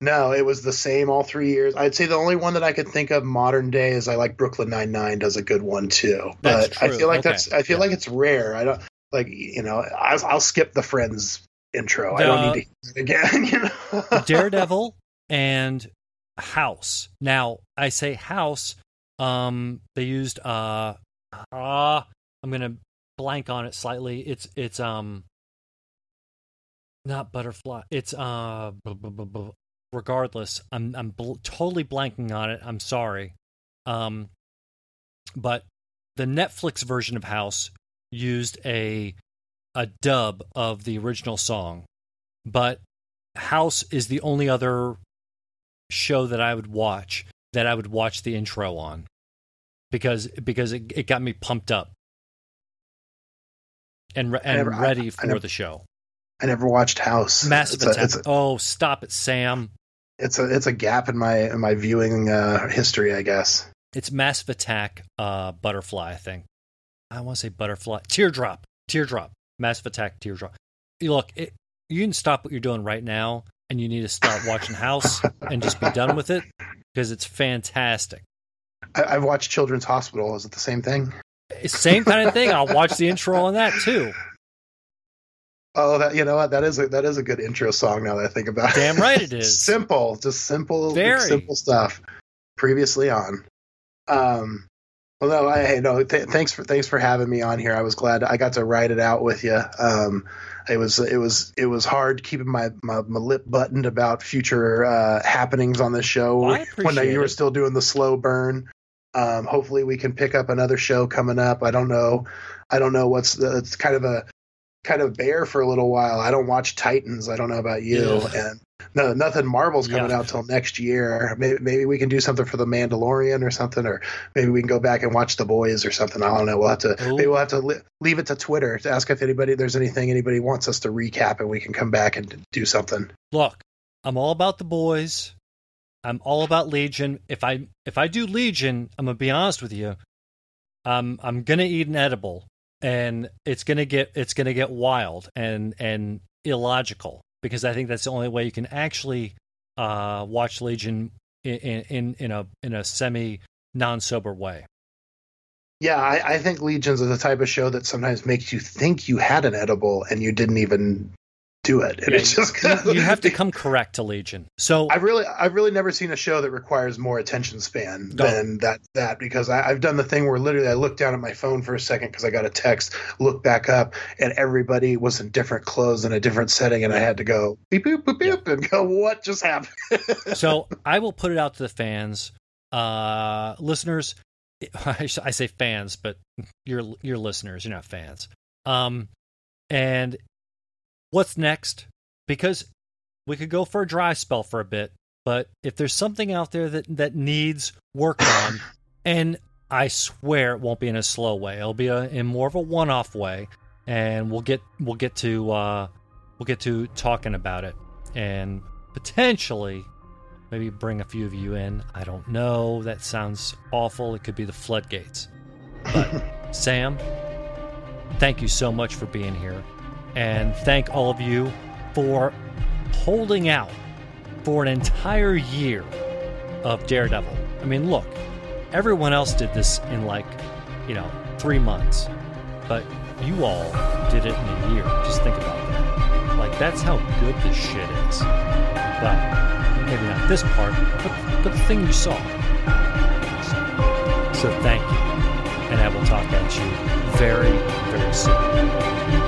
No, it was the same all three years. I'd say the only one that I could think of modern day is I like Brooklyn Nine Nine does a good one too. That's but true. I feel like okay. that's I feel yeah. like it's rare. I don't like you know I'll, I'll skip the Friends intro. The, I don't need to hear it again. You know, Daredevil and House. Now I say House. Um, they used uh, uh I'm gonna blank on it slightly. It's it's um not butterfly. It's uh. B- b- b- regardless, I'm I'm bl- totally blanking on it. I'm sorry. Um, but the Netflix version of House used a a dub of the original song, but House is the only other show that I would watch that I would watch the intro on because because it, it got me pumped up and re- and never- ready I- I for never- the show. I never watched House. Massive it's a, Attack. it's a, oh, stop it, Sam! it's a it's a gap in my in my viewing uh, history, I guess. It's Massive Attack, uh, Butterfly. I think I want to say Butterfly, Teardrop, Teardrop, Massive Attack, Teardrop. Look, it, you can stop what you're doing right now, and you need to start watching House and just be done with it because it's fantastic. I, I've watched Children's Hospital. Is it the same thing? Same kind of thing. I'll watch the intro on that too. Oh, that you know what? That is a that is a good intro song. Now that I think about it. Damn right it is. simple, just simple, Very. simple stuff. Previously on. Um. Well, no, I hey, no. Th- thanks for thanks for having me on here. I was glad I got to write it out with you. Um, it was it was it was hard keeping my my, my lip buttoned about future uh, happenings on the show Well, I when you were still doing the slow burn. Um, hopefully, we can pick up another show coming up. I don't know. I don't know what's the. It's kind of a kind of bare for a little while. I don't watch Titans. I don't know about you. Ugh. And no, nothing Marvel's coming Yuck. out till next year. Maybe, maybe we can do something for the Mandalorian or something, or maybe we can go back and watch The Boys or something. I don't know. We'll have to. Ooh. Maybe we'll have to li- leave it to Twitter to ask if anybody there's anything anybody wants us to recap, and we can come back and do something. Look, I'm all about the boys. I'm all about Legion. If I if I do Legion, I'm gonna be honest with you. Um, I'm gonna eat an edible, and it's gonna get it's gonna get wild and and illogical because I think that's the only way you can actually uh, watch Legion in in in a in a semi non sober way. Yeah, I, I think Legions is the type of show that sometimes makes you think you had an edible and you didn't even do it. And Yeah, it's just You, you have to come correct to Legion. So I've really, I've really never seen a show that requires more attention span No. than that. That because I, I've done the thing where literally I looked down at my phone for a second because I got a text, look back up, and everybody was in different clothes in a different setting, and I had to go beep boop boop boop and go, what just happened? so I will put it out to the fans, uh, listeners. I I say fans, but you're you're listeners. You're not fans. Um, and what's next? Because we could go for a dry spell for a bit, but if there's something out there that that needs work on, and I swear it won't be in a slow way. It'll be a, in more of a one-off way, and we'll get we'll get to uh, we'll get to talking about it, and potentially maybe bring a few of you in. I don't know. That sounds awful. It could be the floodgates. But Sam, thank you so much for being here. And thank all of you for holding out for an entire year of Daredevil. I mean, look, everyone else did this in like, you know, three months. But you all did it in a year. Just think about that. Like, that's how good this shit is. Well, maybe not this part, but, but the thing you saw. So, so thank you. And I will talk at you very, very soon.